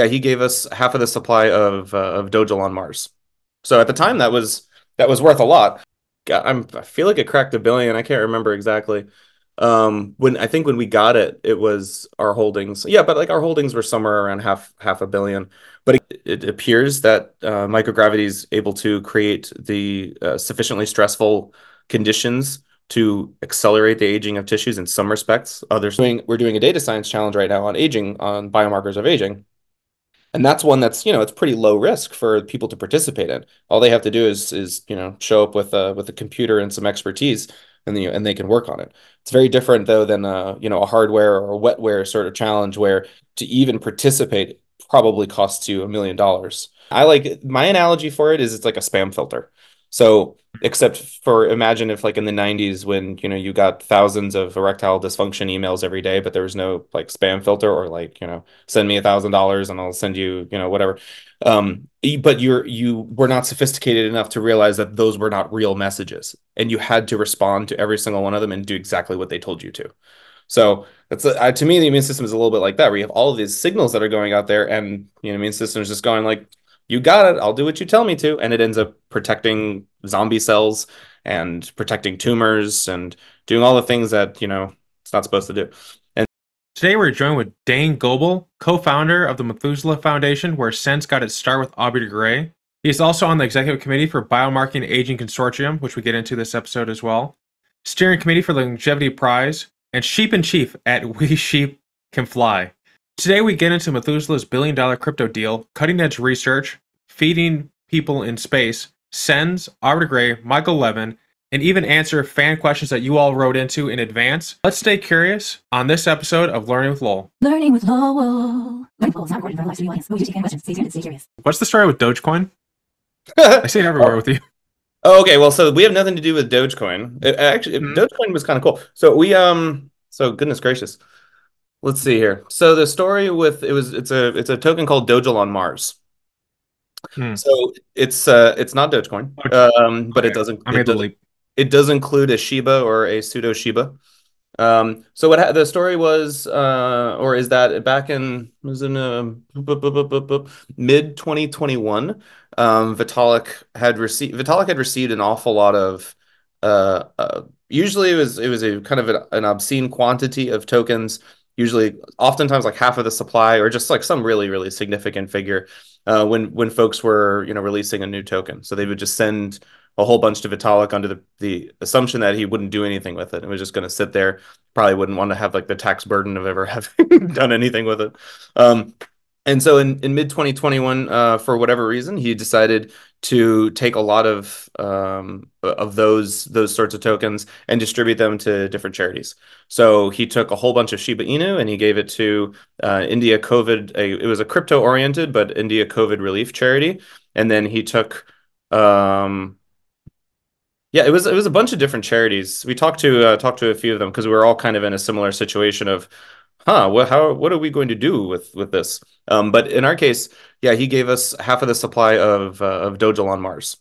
Yeah, he gave us half of the supply of uh, of Dogelon Mars. So at the time, that was that was worth a lot. I'm, I feel like it cracked a billion. I can't remember exactly. Um, when I think when we got it, it was our holdings. Yeah, but like our holdings were somewhere around half half a billion. But it, it appears that uh, microgravity is able to create the uh, sufficiently stressful conditions to accelerate the aging of tissues in some respects. Others doing we're doing a data science challenge right now on aging on biomarkers of aging and that's one that's you know it's pretty low risk for people to participate in. All they have to do is is you know show up with a with a computer and some expertise and the, and they can work on it. It's very different though than a you know a hardware or a wetware sort of challenge where to even participate probably costs you a million dollars. I like my analogy for it is it's like a spam filter. So, except for imagine if like in the 90s when, you know, you got thousands of erectile dysfunction emails every day, but there was no like spam filter or like, you know, send me a thousand dollars and I'll send you, you know, whatever. Um, but you're you were not sophisticated enough to realize that those were not real messages and you had to respond to every single one of them and do exactly what they told you to. So that's to me the immune system is a little bit like that, where you have all of these signals that are going out there, and you know, immune system is just going like, you got it. I'll do what you tell me to. And it ends up protecting zombie cells and protecting tumors and doing all the things that, you know, it's not supposed to do. And today we're joined with Dane Gobel, co-founder of the Methuselah Foundation, where SENS got its start with Aubrey de Grey. He's also on the executive committee for Biomarking Aging Consortium, which we get into this episode as well, steering committee for the Longevity Prize, and sheep in chief at We Sheep Can Fly. Today, we get into Methuselah's billion dollar crypto deal, cutting edge research, feeding people in space, Sens, Aubrey Grey, Michael Levin, and even answer fan questions that you all wrote into in advance. Let's stay curious on this episode of Learning with Lowell. Learning with Lowell. Learning with not recorded for live studio audience. We usually questions. Stay tuned stay curious. What's the story with Dogecoin? I see it everywhere with you. Oh, okay. Well, so we have nothing to do with Dogecoin. It, actually, mm-hmm. Dogecoin was kind of cool. So we um, so goodness gracious. Let's see here. So the story with it was it's a it's a token called Dogelon Mars. Hmm. So it's uh it's not Dogecoin, um, but okay. it doesn't it, does, it does include a Shiba or a pseudo Shiba. Um, so what ha- the story was, uh, or is that back in was in uh, mid 2021, um, Vitalik had received Vitalik had received an awful lot of uh, uh, usually it was it was a kind of an obscene quantity of tokens usually oftentimes like half of the supply or just like some really really significant figure uh, when when folks were you know releasing a new token so they would just send a whole bunch to Vitalik under the, the assumption that he wouldn't do anything with it. It was just going to sit there. Probably wouldn't want to have like the tax burden of ever having done anything with it. Um, and so in, in mid 2021, uh, for whatever reason, he decided to take a lot of um, of those those sorts of tokens and distribute them to different charities. So he took a whole bunch of Shiba Inu and he gave it to uh, India COVID. A, it was a crypto oriented, but India COVID relief charity. And then he took, um, yeah, it was it was a bunch of different charities. We talked to uh, talked to a few of them because we were all kind of in a similar situation of huh, what how what are we going to do with with this? Um, but in our case, yeah, he gave us half of the supply of uh, of Dogelon Mars.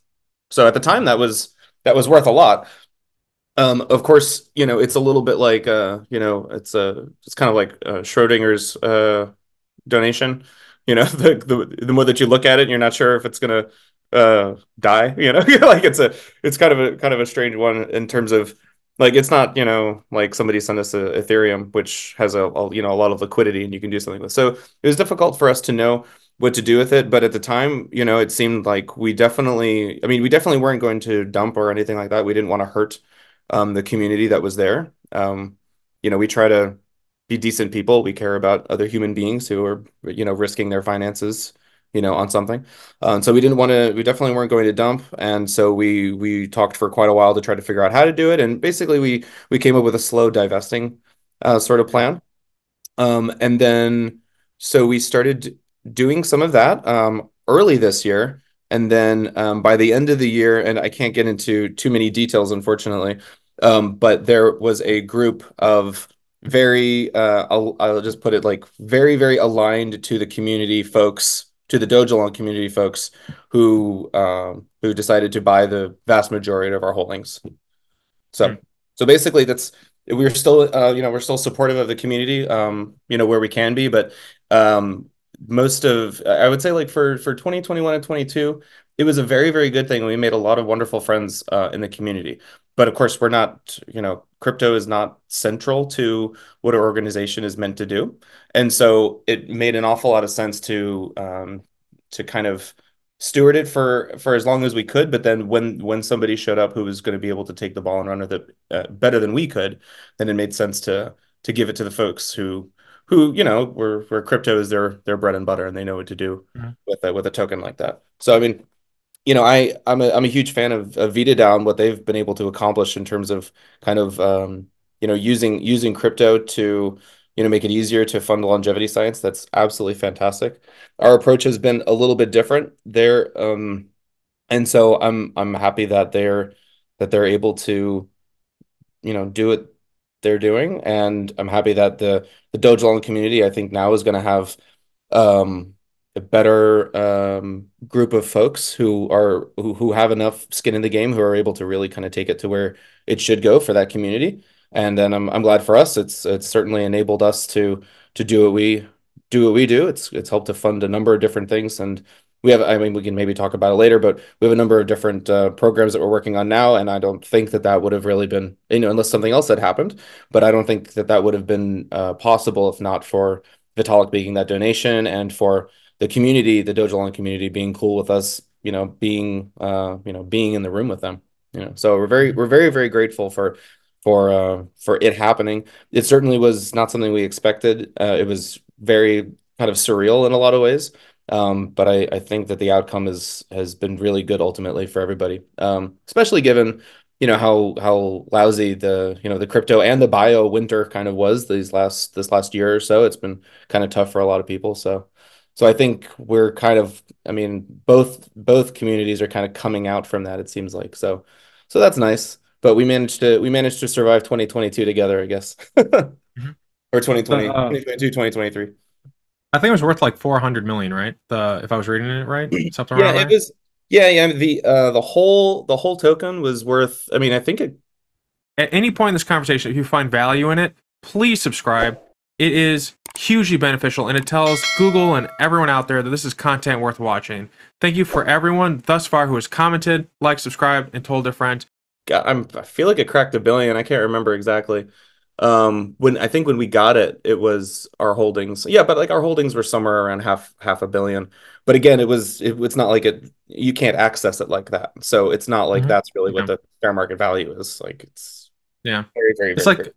So at the time, that was that was worth a lot. Um, of course, you know it's a little bit like uh, you know it's a it's kind of like uh, Schrodinger's uh, donation. You know, the, the the more that you look at it, you're not sure if it's gonna uh die you know like it's a it's kind of a kind of a strange one in terms of like it's not you know like somebody sent us a ethereum which has a, a, you know a lot of liquidity and you can do something with so it was difficult for us to know what to do with it but at the time you know it seemed like we definitely i mean we definitely weren't going to dump or anything like that. We didn't want to hurt um, the community that was there. Um, you know we try to be decent people. We care about other human beings who are you know risking their finances you know, on something. Um, so we didn't want to. We definitely weren't going to dump, and so we we talked for quite a while to try to figure out how to do it. And basically, we we came up with a slow divesting uh, sort of plan. Um, and then so we started doing some of that um, early this year, and then um, by the end of the year, and I can't get into too many details, unfortunately, um, but there was a group of very uh, I'll, I'll just put it like very very aligned to the community folks to the Dogelon community folks who um, who decided to buy the vast majority of our holdings. So mm. so basically that's we're still uh, you know we're still supportive of the community um, you know where we can be, but um, most of I would say like for for 2021 and 22, it was a very very good thing. We made a lot of wonderful friends uh, in the community. But of course, we're not, you know, crypto is not central to what our organization is meant to do. And so it made an awful lot of sense to um, to kind of steward it for for as long as we could. But then when when somebody showed up who was going to be able to take the ball and run with it uh, better than we could, then it made sense to to give it to the folks who who you know where where crypto is their their bread and butter and they know what to do mm-hmm. with a, with a token like that. So I mean, you know, I I'm a I'm a huge fan of, of VitaDAO and what they've been able to accomplish in terms of kind of um, you know using using crypto to you know make it easier to fund longevity science. That's absolutely fantastic. Our approach has been a little bit different there, um, and so I'm I'm happy that they're that they're able to you know do it they're doing, and I'm happy that the the Dogelon community I think now is going to have um, a better um, group of folks who are who, who have enough skin in the game who are able to really kind of take it to where it should go for that community. And then I'm I'm glad for us. It's it's certainly enabled us to to do what we do what we do. It's it's helped to fund a number of different things and we have i mean we can maybe talk about it later but we have a number of different uh, programs that we're working on now and i don't think that that would have really been you know unless something else had happened but i don't think that that would have been uh, possible if not for vitalik making that donation and for the community the Dogelon community being cool with us you know being uh you know being in the room with them you know so we're very we're very very grateful for for uh for it happening it certainly was not something we expected uh, it was very kind of surreal in a lot of ways um, but I, I think that the outcome is has been really good ultimately for everybody, um, especially given you know how how lousy the you know the crypto and the bio winter kind of was these last this last year or so. It's been kind of tough for a lot of people. So so I think we're kind of I mean both both communities are kind of coming out from that. It seems like so so that's nice. But we managed to we managed to survive 2022 together, I guess, mm-hmm. or 2020, uh, 2022, 2023. I think it was worth like 400 million, right? The if I was reading it right, something yeah, it was. Yeah, yeah. The uh, the whole the whole token was worth. I mean, I think it. At any point in this conversation, if you find value in it, please subscribe. It is hugely beneficial, and it tells Google and everyone out there that this is content worth watching. Thank you for everyone thus far who has commented, liked, subscribed, and told their friends. I'm, I feel like it cracked a billion. I can't remember exactly. Um when i think when we got it it was our holdings yeah but like our holdings were somewhere around half half a billion. But again it was it, it's not like it you can't access it like that. So it's not like mm-hmm. that's really what the fair market value is. Like it's yeah. very very, it's like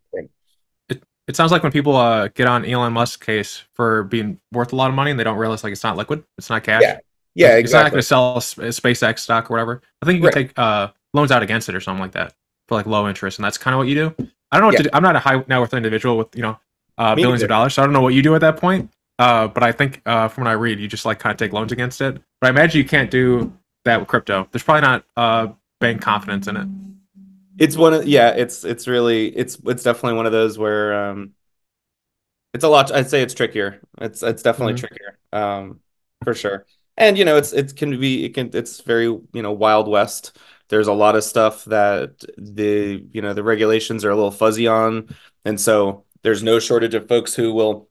it, it sounds like when people uh get on elon musk's case for being worth a lot of money and they don't realize like it's not liquid it's not cash. Yeah. Yeah like, exactly it's not like to sell spacex stock or whatever. I think you can right. take uh loans out against it or something like that for like low interest and that's kind of what you do I don't know what yeah. to do. I'm not a high net worth individual with you know uh, billions either. of dollars, so I don't know what you do at that point. Uh, but I think uh, from what I read, you just like kind of take loans against it. But I imagine you can't do that with crypto. There's probably not uh, bank confidence in it. It's one of yeah. It's it's really it's it's definitely one of those where um, it's a lot. I'd say it's trickier. It's it's definitely mm-hmm. trickier um, for sure. And you know, it's it can be it can it's very you know wild west there's a lot of stuff that the you know the regulations are a little fuzzy on, and so there's no shortage of folks who will,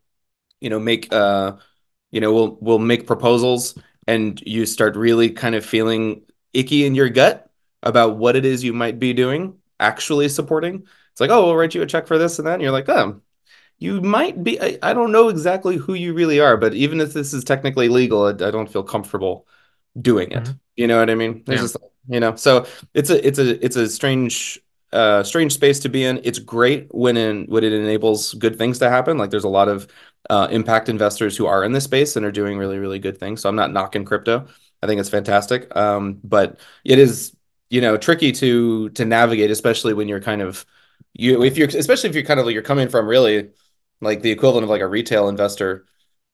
you know, make uh, you know, will will make proposals, and you start really kind of feeling icky in your gut about what it is you might be doing, actually supporting. It's like, oh, we'll write you a check for this and that, and you're like, oh, you might be. I, I don't know exactly who you really are, but even if this is technically legal, I, I don't feel comfortable doing it. Mm-hmm. You know what I mean? There's yeah. just you know? So it's a it's a it's a strange uh strange space to be in. It's great when in when it enables good things to happen. Like there's a lot of uh, impact investors who are in this space and are doing really really good things. So i'm not knocking crypto. I think it's fantastic. Um but it is you know tricky to to navigate especially when you're kind of you if you're especially if you're kind of like you're coming from really like the equivalent of like a retail investor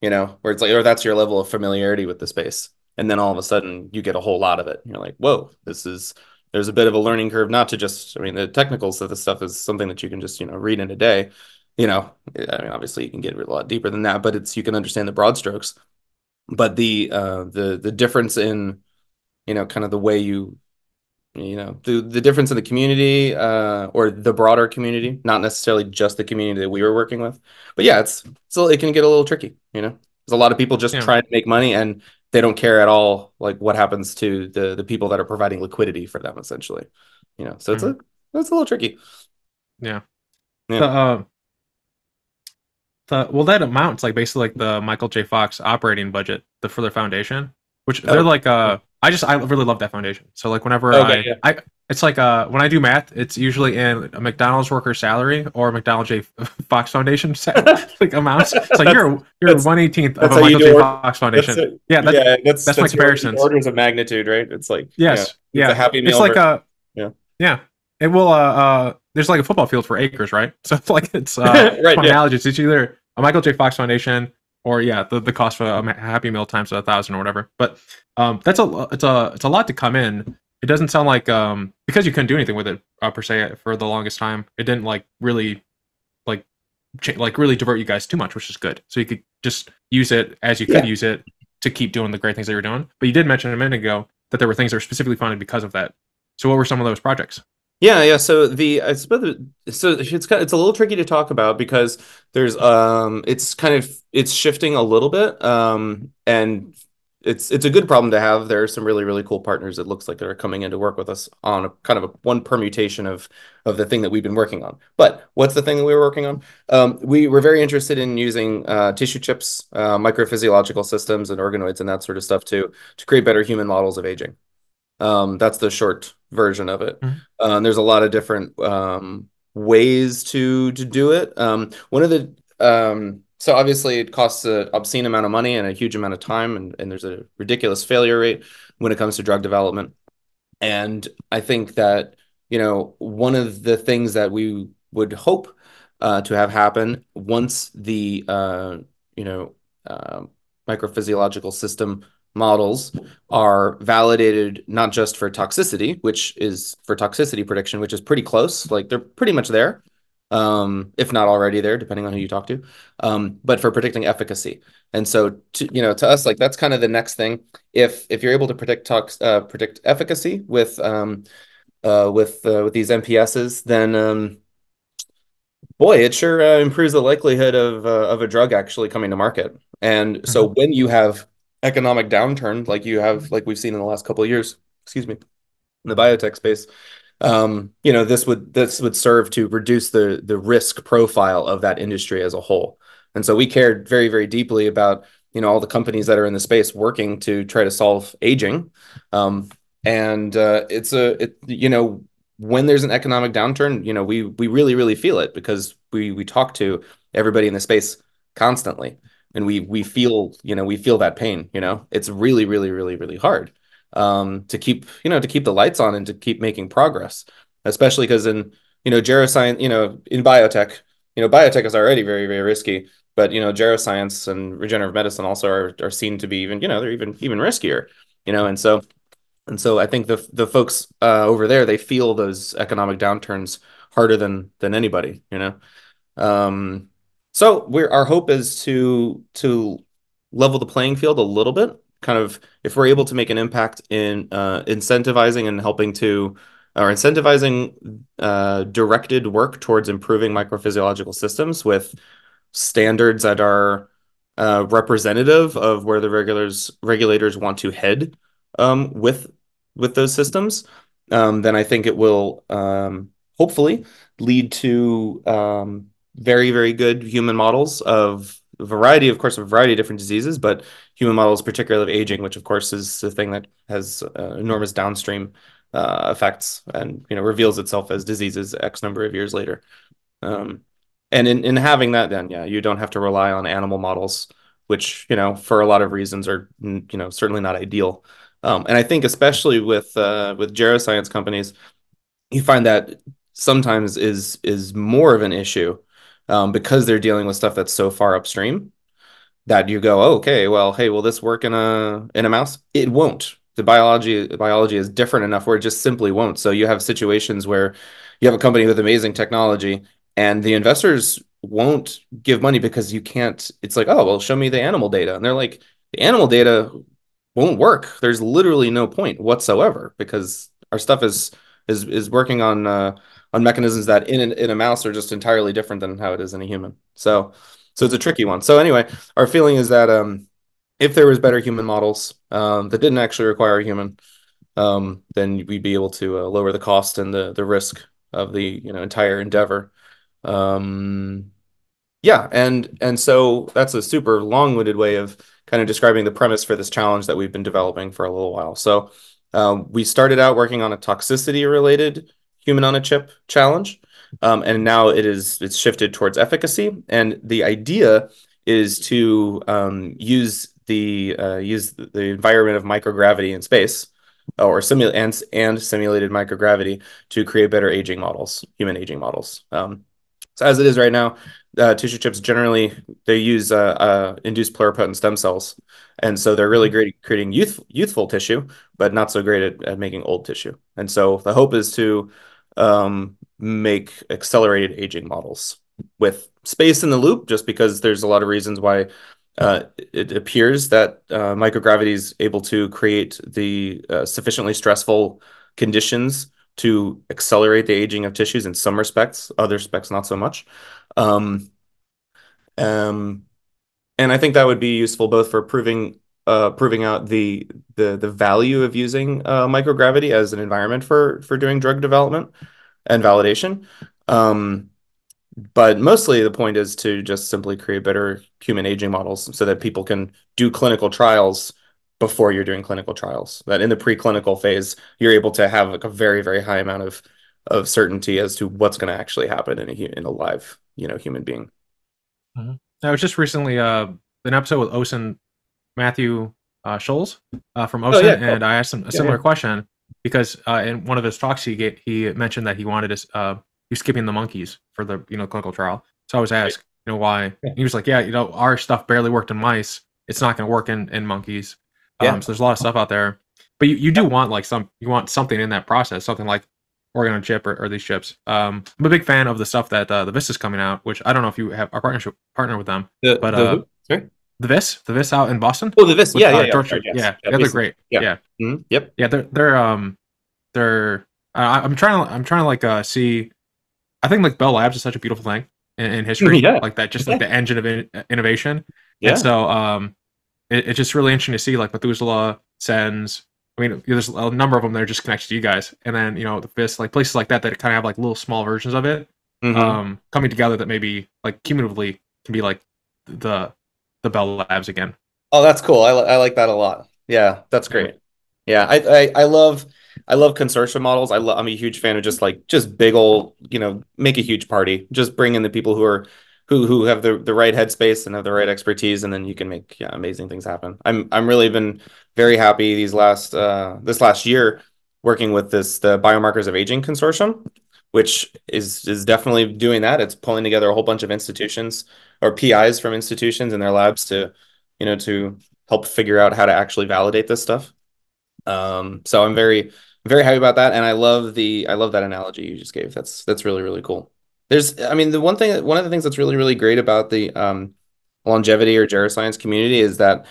you know where it's like or that's your level of familiarity with the space and then all of a sudden you get a whole lot of it. You're like, whoa, this is there's a bit of a learning curve. Not to just, I mean, the technicals of the stuff is something that you can just you know read in a day. You know, I mean, obviously you can get a lot deeper than that, but it's you can understand the broad strokes. But the uh, the the difference in you know kind of the way you you know the the difference in the community uh, or the broader community, not necessarily just the community that we were working with. But yeah, it's so it can get a little tricky, you know. There's a lot of people just Yeah. trying to make money and they don't care at all like what happens to the the people that are providing liquidity for them essentially. You know, so it's a it's a little tricky. Yeah. The, uh, the well, that amounts like basically like the Michael J. Fox operating budget the for their foundation, which Oh. they're like uh, I just I really love that foundation. So like whenever Okay, I yeah. I it's like uh when I do math, it's usually in a McDonald's worker salary or a McDonald J. Fox Foundation like amounts. It's like you're you're one eighteenth of a Michael J. Fox Foundation. That's it. yeah, that's, yeah, that's that's my your comparisons. Orders of magnitude, right? It's like yes, yeah, yeah. it's a happy meal. It's like a Yeah. yeah. It will uh uh. There's like a football field for acres, right? So it's like it's uh Right, yeah. analogy. It's either a Michael J. Fox Foundation or yeah, the, the cost for a Happy Meal times a thousand or whatever. But um, that's a it's a it's a lot to come in. It doesn't sound like um because you couldn't do anything with it uh, per se for the longest time. It didn't like really like cha- like really divert you guys too much, which is good. So you could just use it as you could Yeah. use it to keep doing the great things that you're doing. But you did mention a minute ago that there were things that were specifically funded because of that. So what were some of those projects? Yeah, yeah. So the I suppose so it's kind it's a little tricky to talk about because there's um it's kind of it's shifting a little bit um and it's it's a good problem to have. There are some really really cool partners It looks like they're coming in to work with us on a kind of a one permutation of of the thing that we've been working on. But what's the thing that we were working on? Um, we were very interested in using uh, tissue chips, uh, microphysiological systems, and organoids and that sort of stuff to to create better human models of aging. Um, that's the short version of it. Mhm. Uh, there's a lot of different um, ways to to do it. Um, one of the um, so obviously it costs an obscene amount of money and a huge amount of time, and, and there's a ridiculous failure rate when it comes to drug development. And I think that you know one of the things that we would hope uh, to have happen once the uh, you know um microphysiological system models are validated not just for toxicity, which is for toxicity prediction, which is pretty close. Like they're pretty much there, um, if not already there, depending on who you talk to. Um, but for predicting efficacy, and so to, you know, to us, like that's kind of the next thing. If if you're able to predict tox, uh, predict efficacy with um, uh, with uh, with these MPSs, then um, boy, it sure uh, improves the likelihood of uh, of a drug actually coming to market. And so when you have economic downturn like you have like we've seen in the last couple of years, excuse me, in the biotech space, um, you know, this would this would serve to reduce the the risk profile of that industry as a whole. And so we cared very very deeply about you know all the companies that are in the space working to try to solve aging. Um, and uh, it's a it you know when there's an economic downturn, you know, we we really really feel it because we we talk to everybody in the space constantly and we we feel you know we feel that pain you know? It's really really really really hard um to keep you know to keep the lights on and to keep making progress especially because in you know geroscience you know in biotech you know biotech is already very very risky but you know geroscience and regenerative medicine also are, are seen to be even you know they're even even riskier you know? And so and so i think the the folks uh over there they feel those economic downturns harder than than anybody you know? Um so we're our hope is to to level the playing field a little bit. Kind of if we're able to make an impact in uh, incentivizing and helping to or incentivizing uh, directed work towards improving microphysiological systems with standards that are uh, representative of where the regulators regulators want to head um, with with those systems, um, then I think it will um, hopefully lead to um, very very good human models of a variety of course of a variety of different diseases but human models particularly of aging which of course is the thing that has uh, enormous downstream uh, effects and you know reveals itself as diseases x number of years later. Um, and in, in having that then yeah you don't have to rely on animal models which you know for a lot of reasons are you know certainly not ideal. Um, and i think especially with uh, with geroscience companies you find that sometimes is is more of an issue um, because they're dealing with stuff that's so far upstream that you go, oh, okay, well, hey, will this work in a in a mouse? It won't. The biology biology is different enough where it just simply won't. So you have situations where you have a company with amazing technology and the investors won't give money because you can't. It's like, oh, well, show me the animal data, and they're like, the animal data won't work. There's literally no point whatsoever because our stuff is is is working on uh, on mechanisms that in in a mouse are just entirely different than how it is in a human. So So it's a tricky one. So anyway, our feeling is that um, if there was better human models um, that didn't actually require a human, um, then we'd be able to uh, lower the cost and the the risk of the you know entire endeavor. Um, yeah, and and so that's a super long-winded way of kind of describing the premise for this challenge that we've been developing for a little while. So um, we started out working on a toxicity-related human on a chip challenge, um, and now it is it's shifted towards efficacy. And the idea is to um, use the uh, use the environment of microgravity in space or simul and, and simulated microgravity to create better aging models, human aging models. Um, so as it is right now, uh, tissue chips generally they use uh, uh, induced pluripotent stem cells, and so they're really great at creating youth youthful tissue, but not so great at, at making old tissue. And so the hope is to um, make accelerated aging models with space in the loop, just because there's a lot of reasons why uh, it appears that uh, microgravity is able to create the uh, sufficiently stressful conditions to accelerate the aging of tissues in some respects, other respects not so much. Um, um, and I think that would be useful both for proving uh, proving out the the the value of using uh, microgravity as an environment for for doing drug development and validation. Um, but mostly the point is to just simply create better human aging models so that people can do clinical trials before you're doing clinical trials. That in the preclinical phase, you're able to have like a very very high amount of of certainty as to what's going to actually happen in a in a live you know human being. Mm-hmm. I was just recently uh an episode with Oisín Matthew uh, Scholes uh, from Oisín, oh, yeah, and I asked him a similar yeah. question because uh, in one of his talks he get, he mentioned that he wanted to uh, he's skipping the monkeys for the you know clinical trial. So I was asked, you know, why? He was like, yeah, you know, our stuff barely worked in mice. It's not going to work in in monkeys. Yeah. Um, so there's a lot of stuff out there, but you, you do want like some you want something in that process, something like Organ on chip or, or, these chips. Um, I'm a big fan of the stuff that uh, the Vista's coming out, which I don't know if you have a partnership partner with them, the, but the, uh, sorry? The Wyss, the Wyss out in Boston. Oh, the Wyss, with, yeah, uh, yeah, yeah, yeah, yeah, yeah, they're great. Yeah, yeah. Mm-hmm. yep, yeah, they're they're um they're uh, I'm trying to I'm trying to like uh see. I think like Bell Labs is such a beautiful thing in, in history, yeah. like that, just like the engine of in- innovation. Yeah. And so um, it, it's just really interesting to see like Methuselah, Sens, I mean, there's a number of them that are just connected to you guys, and then you know the Wyss, like places like that that kind of have like little small versions of it mm-hmm. um, coming together that maybe like cumulatively can be like the the Bell Labs again. Oh, that's cool. I, I like that a lot. Yeah, that's great. Yeah, I, I, I love I love consortium models. I love I'm a huge fan of just like just big old you know make a huge party. Just bring in the people who are who who have the the right headspace and have the right expertise, and then you can make yeah amazing things happen. I'm I'm really been very happy these last uh this last year working with this the biomarkers of aging consortium, which is is definitely doing that. It's pulling together a whole bunch of institutions or PIs from institutions in their labs to you know to help figure out how to actually validate this stuff. Um, so I'm very very happy about that, and I love the I love that analogy you just gave. That's that's really really cool. There's, I mean, the one thing, one of the things that's really, really great about the um, longevity or geroscience community is that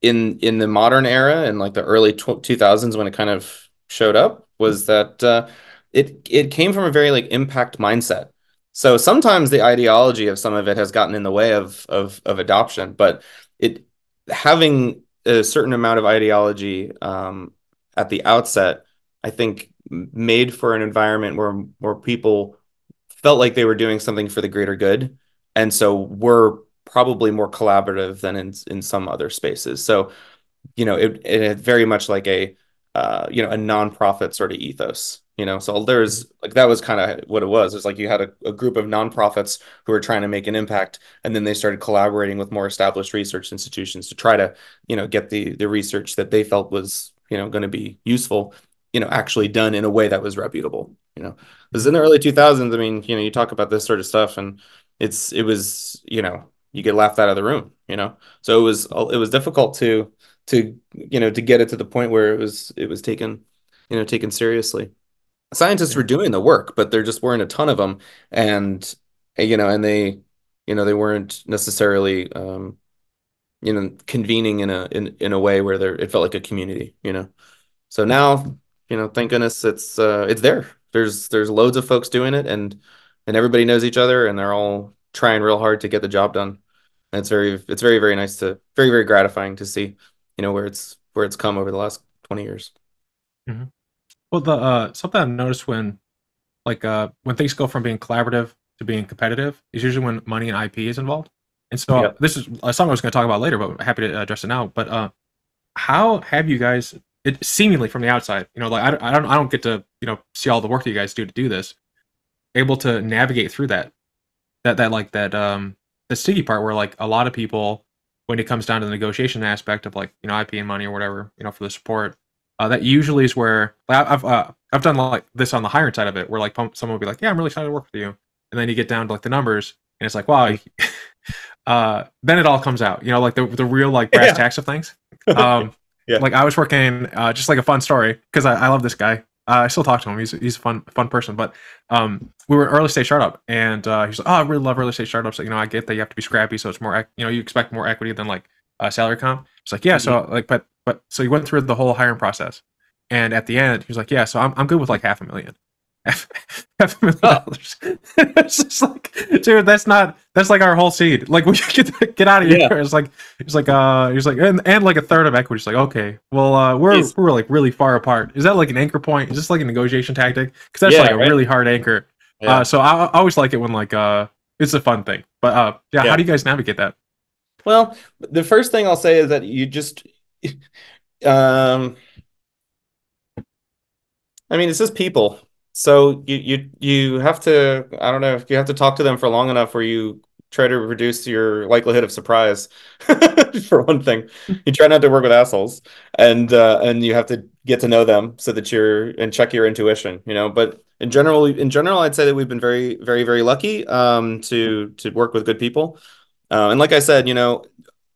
in in the modern era and like the early two thousands when it kind of showed up was that uh, it it came from a very like impact mindset. So sometimes the ideology of some of it has gotten in the way of of of adoption, but it having a certain amount of ideology um, at the outset, I think, made for an environment where where people felt like they were doing something for the greater good, and so we're probably more collaborative than in in some other spaces. So, you know, it it very much like a uh, you know a nonprofit sort of ethos. You know, so there's like that was kind of what it was. It's like you had a, a group of nonprofits who were trying to make an impact, and then they started collaborating with more established research institutions to try to you know get the the research that they felt was you know going to be useful you know actually done in a way that was reputable you know? Because in the early 2000s i mean you know you talk about this sort of stuff and it's it was you know you get laughed out of the room you know? So it was it was difficult to to you know to get it to the point where it was it was taken you know taken seriously scientists were doing the work but there just weren't a ton of them and you know and they you know they weren't necessarily um you know convening in a in, in a way where there it felt like a community you know so now you know, thank goodness it's uh, it's there. There's there's loads of folks doing it, and and everybody knows each other, and they're all trying real hard to get the job done. And it's very it's very very nice to very very gratifying to see you know where it's where it's come over the last 20 years. Mm-hmm. Well, the uh, something I've noticed when like uh, when things go from being collaborative to being competitive is usually when money and IP is involved. And so yep. this is something I was going to talk about later, but I'm happy to address it now. But uh, how have you guys, it seemingly from the outside, you know, like I, I don't, I don't get to, you know, see all the work that you guys do to do this, able to navigate through that, that, that like that, um, the sticky part where like a lot of people, when it comes down to the negotiation aspect of like, you know, IP and money or whatever, you know, for the support, uh, that usually is where like, I've, uh, I've done like this on the hiring side of it, where like someone will be like, yeah, I'm really excited to work with you. And then you get down to like the numbers and it's like, wow, uh, then it all comes out, you know, like the, the real like brass yeah. tacks of things. Um, yeah. Like I was working, uh, just like a fun story because I, I love this guy. Uh, I still talk to him. He's he's a fun fun person. But um, we were an early stage startup, and uh, he's like, "Oh, I really love early stage startups. You know, I get that you have to be scrappy, so it's more, you know, you expect more equity than like uh, salary comp." It's like, "Yeah." So mm-hmm. like, but but so he went through the whole hiring process, and at the end, he was like, "Yeah, so I'm I'm good with like half a million half a million dollars. it's just like, dude, that's not that's like our whole seed. Like we get get out of here. Yeah. It's like it's like uh he's like and, and like a third of equity. It's like okay, well uh we're we're like really far apart. Is that like an anchor point? Is this like a negotiation tactic? Because that's yeah, like a right? really hard anchor. Yeah. Uh, so I, I, always like it when like uh it's a fun thing. But uh yeah, how do you guys navigate that? Well, the first thing I'll say is that you just um I mean, it's just people so you you you have to I don't know if you have to talk to them for long enough where you try to reduce your likelihood of surprise for one thing. You try not to work with assholes and uh, and you have to get to know them so that you're and check your intuition, you know. But in general in general I'd say that we've been very very very lucky um, to to work with good people. Uh, and like I said, you know,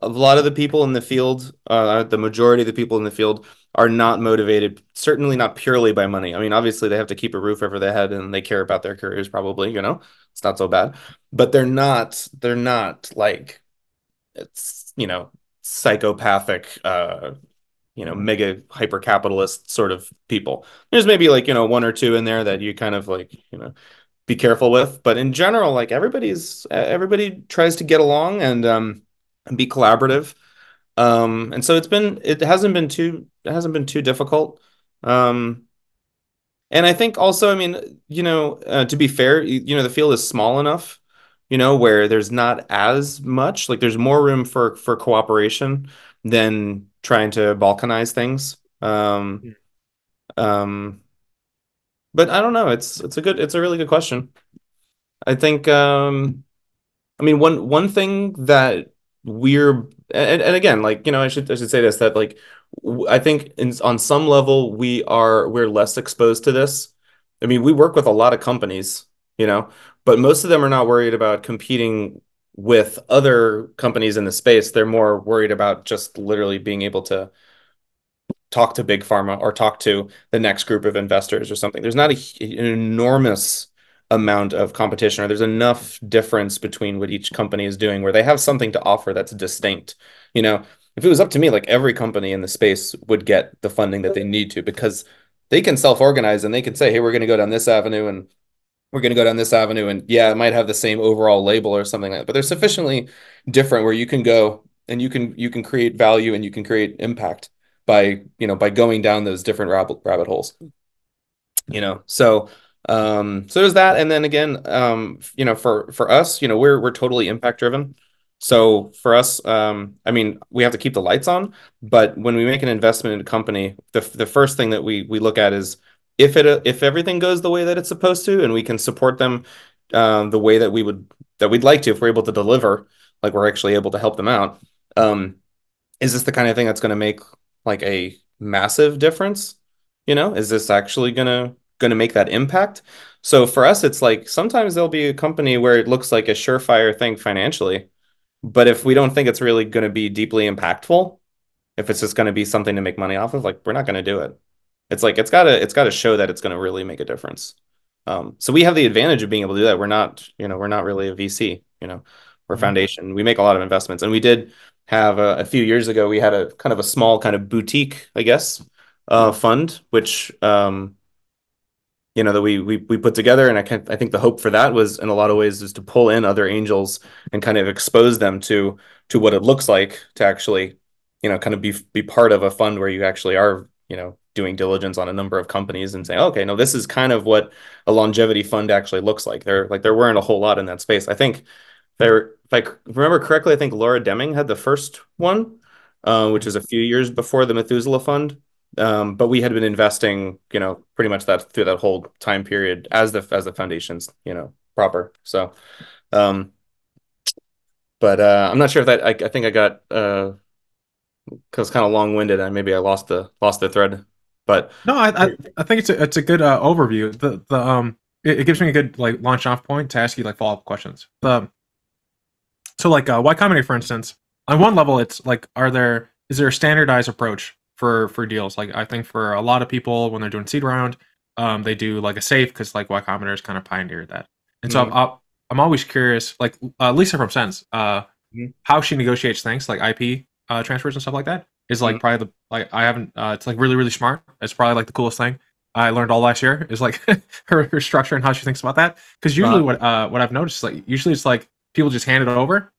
a lot of the people in the field, uh, the majority of the people in the field are not motivated, certainly not purely by money. I mean, obviously they have to keep a roof over their head and they care about their careers probably, you know. It's not so bad. But they're not they're not like it's, you know, psychopathic uh you know, mega hyper capitalist sort of people. There's maybe like, you know, one or two in there that you kind of like, you know, be careful with, but in general like everybody's everybody tries to get along and um and be collaborative um, and so it's been it hasn't been too it hasn't been too difficult. Um, and I think also, I mean, you know, uh, to be fair, you, you know, the field is small enough, you know, where there's not as much like there's more room for for cooperation than trying to balkanize things. Um, um, but I don't know. It's it's a good it's a really good question. I think um, I mean one one thing that we're and, and again like you know i should i should say this that like i think in, on some level we are we're less exposed to this i mean we work with a lot of companies you know but most of them are not worried about competing with other companies in the space they're more worried about just literally being able to talk to big pharma or talk to the next group of investors or something. There's not a, an enormous amount of competition or there's enough difference between what each company is doing where they have something to offer that's distinct. You know if it was up to me like every company in the space would get the funding that they need to because they can self-organize and they can say hey we're going to go down this avenue and we're going to go down this avenue and yeah it might have the same overall label or something like that but they're sufficiently different where you can go and you can you can create value and you can create impact by you know by going down those different rabbit rabbit holes you know so um, so there's that, and then again, um, you know, for for us, you know, we're we're totally impact driven. So for us, um, I mean, we have to keep the lights on, but when we make an investment in a company, the the first thing that we we look at is if it if everything goes the way that it's supposed to, and we can support them um, the way that we would that we'd like to, if we're able to deliver, like we're actually able to help them out. Um, is this the kind of thing that's going to make like a massive difference? You know, is this actually going to make that impact. So for us, it's like sometimes there'll be a company where it looks like a surefire thing financially, but if we don't think it's really going to be deeply impactful, if it's just going to be something to make money off of, like we're not going to do it. It's like it's gotta it's gotta show that it's going to really make a difference. Um, so we have the advantage of being able to do that. We're not, you know, we're not really a VC. You know, we're mm-hmm. foundation. We make a lot of investments, and we did have a, a few years ago. We had a kind of a small kind of boutique, I guess, uh, fund, which um, you know that we we we put together. And I can I think the hope for that was in a lot of ways is to pull in other angels and kind of expose them to to what it looks like to actually you know kind of be be part of a fund where you actually are you know doing diligence on a number of companies and saying okay no this is kind of what a longevity fund actually looks like. There like there weren't a whole lot in that space. I think there if I remember correctly I think Laura Deming had the first one uh, which is a few years before the Methuselah fund um, but we had been investing, you know, pretty much that through that whole time period as the as the foundations, you know, proper. So, um, but uh, I'm not sure if that. I, I think I got uh, because kind of long winded, and maybe I lost the lost the thread. But no, I I, I think it's a it's a good uh, overview. The the um it, it, gives me a good like launch off point to ask you like follow up questions. The so like uh, Y Combinator, for instance, on one level, it's like, are there is there a standardized approach for for deals. Like I think for a lot of people when they're doing seed round, um, they do like a safe because like Y Combinator has kind of pioneered that. And so mm-hmm. I'm, I'm always curious, like uh, Lisa from SENS, uh, mm-hmm. how she negotiates things like IP uh, transfers and stuff like that is like mm-hmm. probably the like I haven't. Uh, it's like really really smart. It's probably like the coolest thing I learned all last year is like her, her structure and how she thinks about that. Because usually what uh, what I've noticed is like usually it's like people just hand it over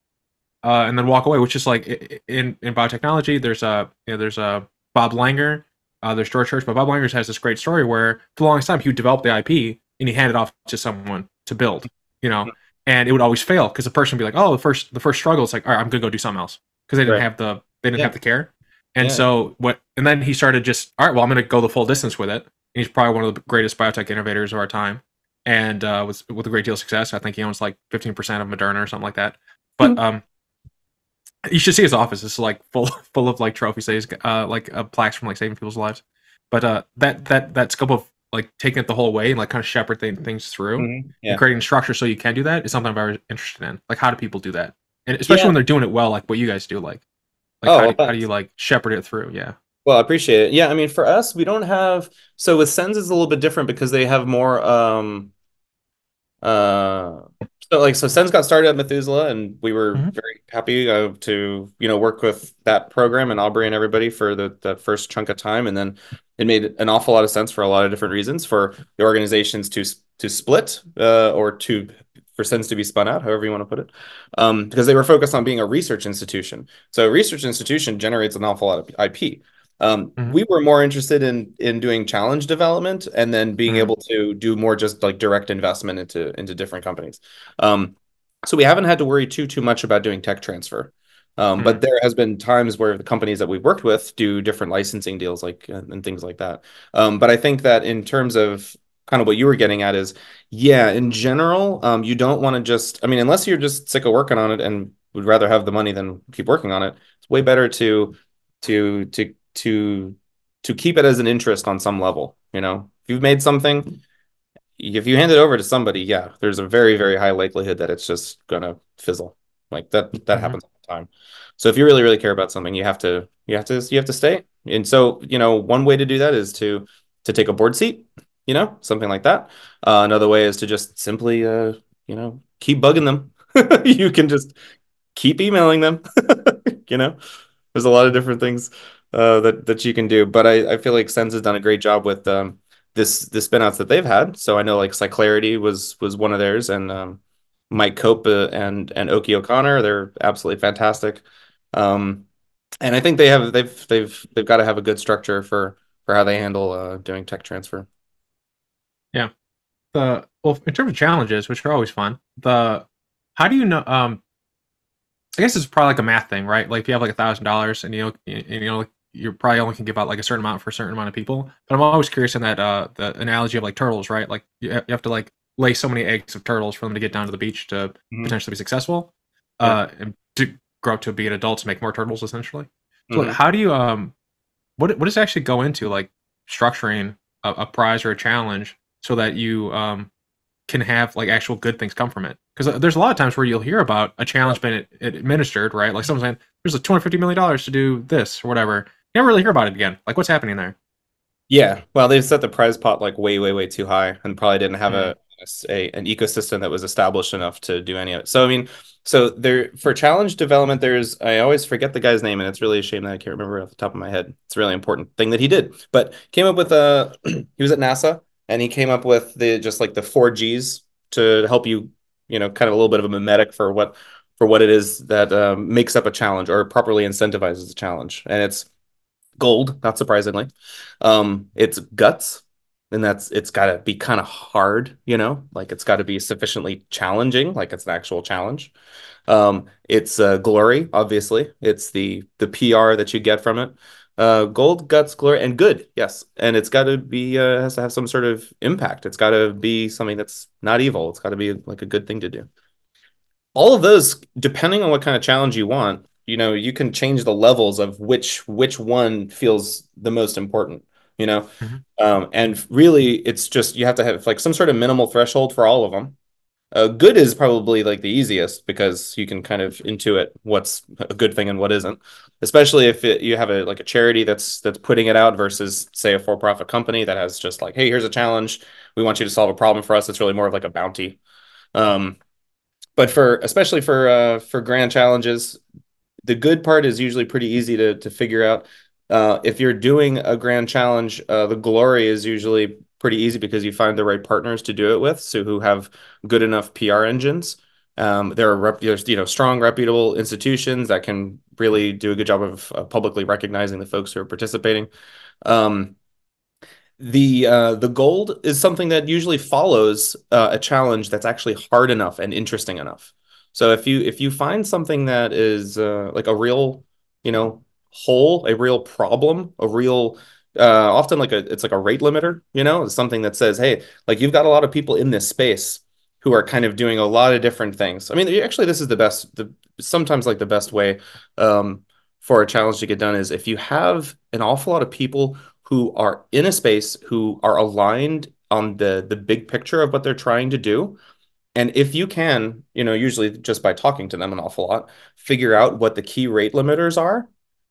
uh, and then walk away, which is like in in biotechnology. There's a you know, there's a Bob Langer. Uh, there's George Church, but Bob Langer has this great story where for the longest time he would develop the IP and he handed off to someone to build, you know, and it would always fail because the person would be like, oh, the first the first struggle is like, all right, I'm gonna go do something else because they didn't right. have the they didn't yeah. have the care, and yeah. so what? And then he started just, all right, well, I'm gonna go the full distance with it. And he's probably one of the greatest biotech innovators of our time, and uh, with with a great deal of success. I think he owns like 15% of Moderna or something like that. But mm-hmm. um, you should see his office. It's like full full of like trophies. He's uh, like uh, plaques from like saving people's lives. But uh, that that that scope of like taking it the whole way and like kind of shepherd th- things through mm-hmm. yeah. and creating structure so you can do that is something I'm very interested in. Like, how do people do that? And especially yeah. when they're doing it well, like what you guys do. Like, like oh, how, do, how do you like shepherd it through? Yeah. Well, I appreciate it. Yeah, I mean, for us, we don't have so with Sens is a little bit different because they have more um uh so like so Sens got started at Methuselah and we were mm-hmm. very happy uh, to you know work with that program and Aubrey and everybody for the the first chunk of time and then it made an awful lot of sense for a lot of different reasons for the organizations to to split uh, or to for Sens to be spun out, however you want to put it, um, because they were focused on being a research institution. So a research institution generates an awful lot of IP. Um, mm-hmm. We were more interested in in doing challenge development and then being mm-hmm. able to do more just like direct investment into into different companies. Um, so we haven't had to worry too too much about doing tech transfer. Um, mm-hmm. But there has been times where the companies that we've worked with do different licensing deals, like and, and things like that. Um, but I think that in terms of kind of what you were getting at is, yeah, in general, um, you don't want to just, I mean, unless you're just sick of working on it and would rather have the money than keep working on it, it's way better to to to to to keep it as an interest on some level. You know, if you've made something, if you hand it over to somebody, yeah, there's a very very high likelihood that it's just gonna fizzle. Like that that mm-hmm. happens all the time. So if you really really care about something, you have to you have to you have to stay. And so you know, one way to do that is to to take a board seat. You know, something like that. Uh, another way is to just simply uh, you know keep bugging them. you can just keep emailing them. you know, there's a lot of different things uh, that that you can do. But I, I feel like Sens has done a great job with um, this the spinouts that they've had. So I know like Cyclarity was was one of theirs, and um, Mike Kope uh, and and Oki O'Connor, they're absolutely fantastic. Um, and I think they have they've they've they've got to have a good structure for for how they handle uh, doing tech transfer. Yeah. The well, in terms of challenges, which are always fun. The how do you know? Um, I guess it's probably like a math thing, right? Like if you have like a thousand dollars and you know, and, you know, you probably only can give out like a certain amount for a certain amount of people. But I'm always curious in that uh the analogy of like turtles, right? Like you have to like lay so many eggs of turtles for them to get down to the beach to mm-hmm. potentially be successful, yeah. uh, and to grow up to be an adult to make more turtles essentially. So mm-hmm. how do you um what what does actually go into like structuring a, a prize or a challenge so that you um can have like actual good things come from it. Because uh, there's a lot of times where you'll hear about a challenge being administered, right? Like someone saying, "There's like 250 million dollars to do this or whatever." Never really hear about it again. Like, what's happening there? Yeah, well, they set the prize pot like way, way, way too high, and probably didn't have mm-hmm. a, a an ecosystem that was established enough to do any of it. So, I mean, so there for challenge development, there's I always forget the guy's name, and it's really a shame that I can't remember off the top of my head. It's a really important thing that he did, but came up with a he was at NASA and he came up with the just like the four G's to help you, you know, kind of a little bit of a mimetic for what for what it is that um, makes up a challenge or properly incentivizes a challenge. And it's gold, not surprisingly. Um, it's guts, and that's it's got to be kind of hard, you know, like it's got to be sufficiently challenging, like it's an actual challenge. Um, it's uh, glory, obviously. It's the the PR that you get from it. Uh, gold, guts, glory, and good. Yes, and it's got to be uh, has to have some sort of impact. It's got to be something that's not evil. It's got to be like a good thing to do. All of those, depending on what kind of challenge you want, you know, you can change the levels of which which one feels the most important. You know, mm-hmm. um, and really, it's just you have to have like some sort of minimal threshold for all of them uh, good is probably like the easiest because you can kind of intuit what's a good thing and what isn't, especially if it, you have a like a charity that's that's putting it out versus say a for-profit company that has just like, hey, here's a challenge, we want you to solve a problem for us. It's really more of like a bounty. Um, but for especially for uh, for grand challenges, the good part is usually pretty easy to to figure out. Uh, if you're doing a grand challenge, uh, the glory is usually pretty easy because you find the right partners to do it with, so who have good enough PR engines. Um, there are rep- there's you know strong, reputable institutions that can really do a good job of uh, publicly recognizing the folks who are participating. Um, the uh, the gold is something that usually follows uh, a challenge that's actually hard enough and interesting enough. So if you if you find something that is uh, like a real you know hole, a real problem, a real uh, often like a it's like a rate limiter, you know, something that says, hey, like you've got a lot of people in this space who are kind of doing a lot of different things. I mean, actually, this is the best, the sometimes like the best way um, for a challenge to get done is if you have an awful lot of people who are in a space who are aligned on the the big picture of what they're trying to do. And if you can, you know, usually just by talking to them an awful lot, figure out what the key rate limiters are,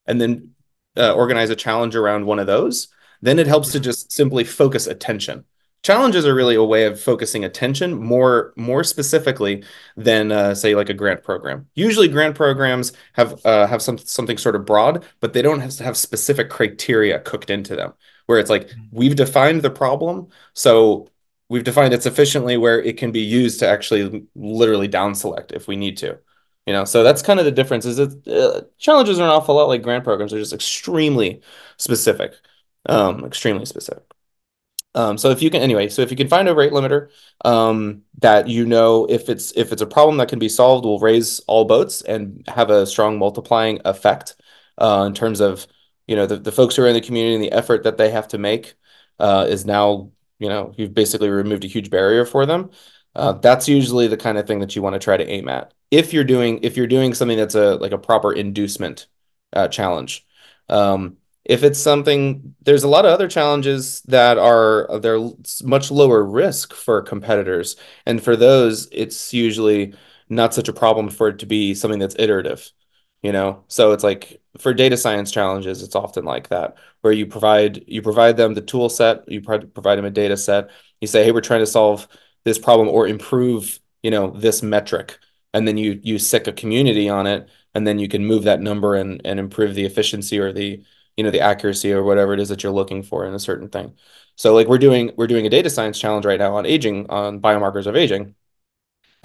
and then uh, organize a challenge around one of those, then it helps to just simply focus attention. Challenges are really a way of focusing attention more more specifically than uh, say like a grant program. Usually, grant programs have uh, have some something sort of broad, but they don't have to have specific criteria cooked into them. Where it's like mm-hmm. we've defined the problem, so we've defined it sufficiently where it can be used to actually literally down select if we need to. You know, so that's kind of the difference. Is it uh, challenges are an awful lot like grant programs they're just extremely specific, um, extremely specific. Um, so if you can anyway, so if you can find a rate limiter um, that you know if it's if it's a problem that can be solved, will raise all boats and have a strong multiplying effect uh, in terms of you know the, the folks who are in the community and the effort that they have to make uh, is now you know you've basically removed a huge barrier for them. Uh, that's usually the kind of thing that you want to try to aim at if you're doing if you're doing something that's a like a proper inducement uh, challenge. Um, if it's something, there's a lot of other challenges that are they're much lower risk for competitors, and for those, it's usually not such a problem for it to be something that's iterative. You know, so it's like for data science challenges, it's often like that, where you provide you provide them the tool set, you provide them a data set, you say, hey, we're trying to solve this problem or improve, you know, this metric and then you you sick a community on it and then you can move that number and and improve the efficiency or the you know the accuracy or whatever it is that you're looking for in a certain thing. So like we're doing we're doing a data science challenge right now on aging on biomarkers of aging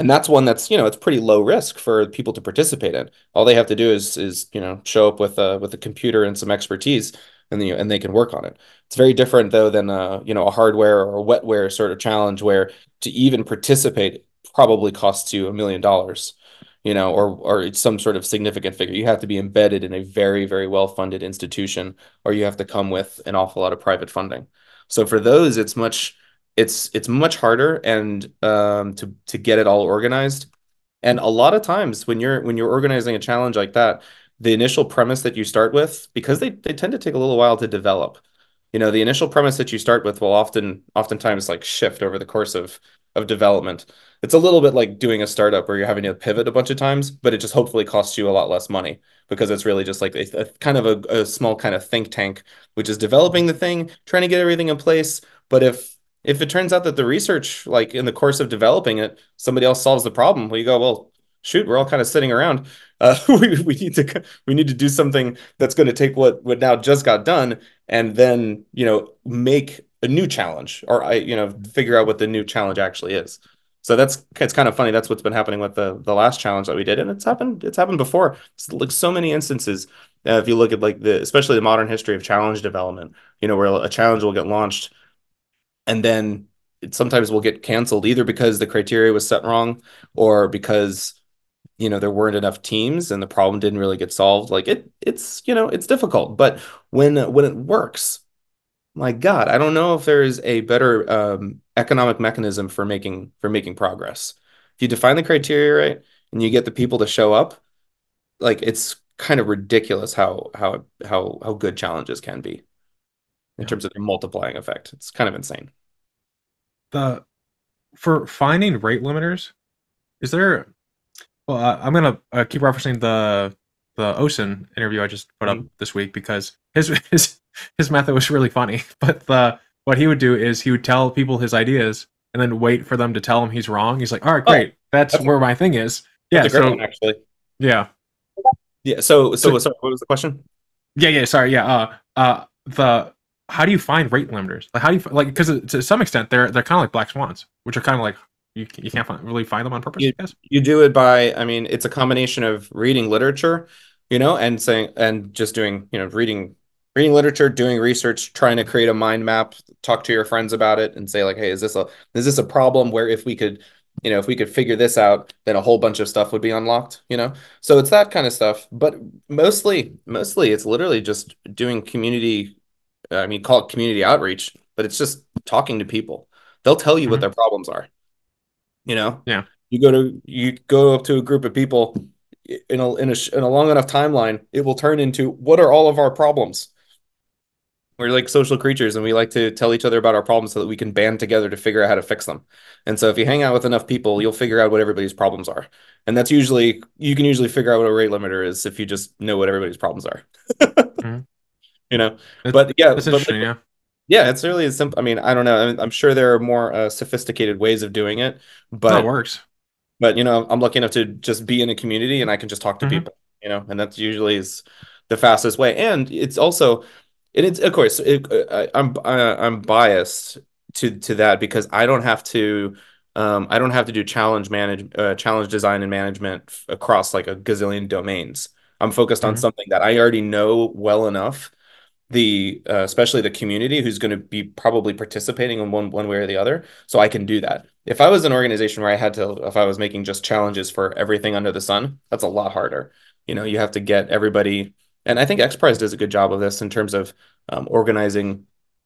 and that's one that's you know it's pretty low risk for people to participate in. All they have to do is is you know show up with a with a computer and some expertise and you, and they can work on it. It's very different though than a you know a hardware or a wetware sort of challenge where to even participate probably costs you a million dollars you know or or some sort of significant figure. You have to be embedded in a very very well funded institution or you have to come with an awful lot of private funding. So for those it's much it's it's much harder and um, to to get it all organized and a lot of times when you're when you're organizing a challenge like that the initial premise that you start with because they, they tend to take a little while to develop you know the initial premise that you start with will often oftentimes like shift over the course of of development it's a little bit like doing a startup where you're having to pivot a bunch of times, but it just hopefully costs you a lot less money because it's really just like a, a kind of a, a, small kind of think tank, which is developing the thing, trying to get everything in place. But if if it turns out that the research, like in the course of developing it, somebody else solves the problem, well, you go, well, shoot, we're all kind of sitting around. Uh, we, we need to we need to do something that's going to take what what now just got done and then you know make a new challenge or I you know figure out what the new challenge actually is. So that's it's kind of funny. That's what's been happening with the the last challenge that we did, and it's happened. It's happened before. It's like so many instances. Uh, if you look at like the especially the modern history of challenge development, you know, where a challenge will get launched, and then it sometimes will get canceled either because the criteria was set wrong or because you know there weren't enough teams and the problem didn't really get solved. Like it, it's you know it's difficult, but when when it works, my God, I don't know if there is a better um, economic mechanism for making for making progress. If you define the criteria right and you get the people to show up, like it's kind of ridiculous how how how how good challenges can be in yeah. terms of their multiplying effect. It's kind of insane. The for finding rate limiters, is there? Well, uh, I'm gonna uh, keep referencing the the Oisín interview I just put mm-hmm. up this week because his his his method was really funny. But the what he would do is he would tell people his ideas and then wait for them to tell him he's wrong. He's like, "All right, great. Oh, that's, that's, where my thing is." Yeah, so one, actually. Yeah. Yeah. So, so, so, sorry, what was the question? Yeah, yeah. Sorry. Yeah. Uh, uh, the how do you find rate limiters? Like, how do you like? Because to some extent, they're they're kind of like black swans, which are kind of like you you can't find, really find them on purpose. You, you do it by, I mean, it's a combination of reading literature, you know, and saying and just doing, you know, reading reading literature, doing research, trying to create a mind map, talk to your friends about it, and say like, hey, is this a is this a problem where if we could, you know, if we could figure this out, then a whole bunch of stuff would be unlocked, you know. So it's that kind of stuff, but mostly, mostly it's literally just doing community. I mean, call it community outreach, but it's just talking to people. They'll tell you mm-hmm. what their problems are. You know. Yeah. You go to you go up to a group of people in a in a in a long enough timeline, it will turn into what are all of our problems we're like social creatures and we like to tell each other about our problems so that we can band together to figure out how to fix them. And so if you hang out with enough people, you'll figure out what everybody's problems are. And that's usually you can usually figure out what a rate limiter is if you just know what everybody's problems are. You know. But yeah, but like, yeah. Yeah, it's really simple. I mean, I don't know. I am sure there are more uh, sophisticated ways of doing it, but it works. But you know, I'm lucky enough to just be in a community and I can just talk to mm-hmm. people. You know, and that's usually is the fastest way. And it's also and it's of course it, I, I'm I, I'm biased to to that because I don't have to um, I don't have to do challenge manage uh, challenge design and management f- across like a gazillion domains. I'm focused mm-hmm. on something that I already know well enough. The uh, especially the community who's going to be probably participating in one one way or the other, so I can do that. If I was an organization where I had to, if I was making just challenges for everything under the sun, that's a lot harder. You know, you have to get everybody and I think XPRIZE does a good job of this in terms of um, organizing,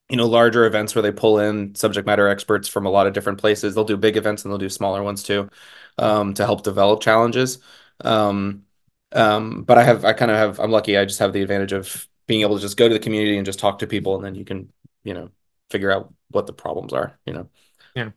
you know, larger events where they pull in subject matter experts from a lot of different places. They'll do big events and they'll do smaller ones too, um, to help develop challenges. Um, um, but I have, I kind of have, I'm lucky. I just have the advantage of being able to just go to the community and just talk to people, and then you can, you know, figure out what the problems are. You know. Yeah.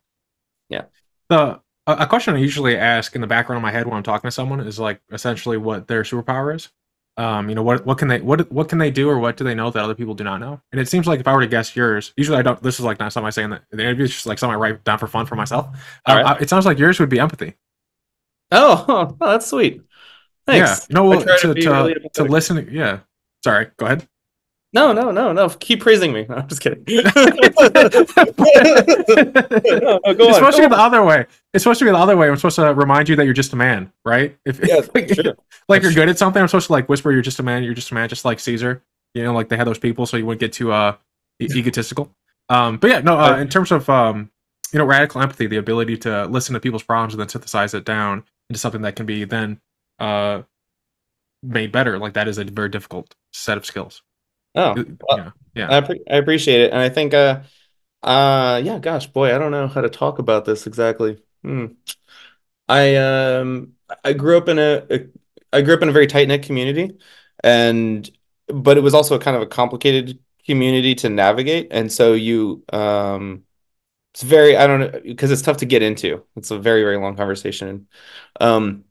Yeah. The a question I usually ask in the background of my head when I'm talking to someone is like essentially what their superpower is. Um, you know what what can they what what can they do or what do they know that other people do not know? And it seems like if I were to guess yours, usually I don't. This is like not something I say in the, the interview. It's just like something I write down for fun for myself. Um, right. I, it sounds like yours would be empathy. Oh, oh that's sweet. Thanks. Yeah. No, well, to to, to, really to listen. Yeah. Sorry. Go ahead. No, no, no, no. Keep praising me. No, I'm just kidding. no, no, go it's on, supposed to be on. the other way. It's supposed to be the other way. I'm supposed to remind you that you're just a man, right? If, yeah, like, like you're good at something, I'm supposed to like whisper, "You're just a man. You're just a man," just like Caesar. You know, like they had those people, so you wouldn't get too uh egotistical. Um, but yeah, no. Uh, in terms of um, you know, radical empathy, the ability to listen to people's problems and then synthesize it down into something that can be then uh made better. Like that is a very difficult set of skills. Oh, well, yeah, yeah. I, pre- I appreciate it, and I think, uh, uh, yeah, gosh, boy, I don't know how to talk about this exactly. Hmm. I um, I grew up in a, a I grew up in a very tight knit community, and but it was also a kind of a complicated community to navigate, and so you um, it's very I don't know because it's tough to get into. It's a very very long conversation. Um,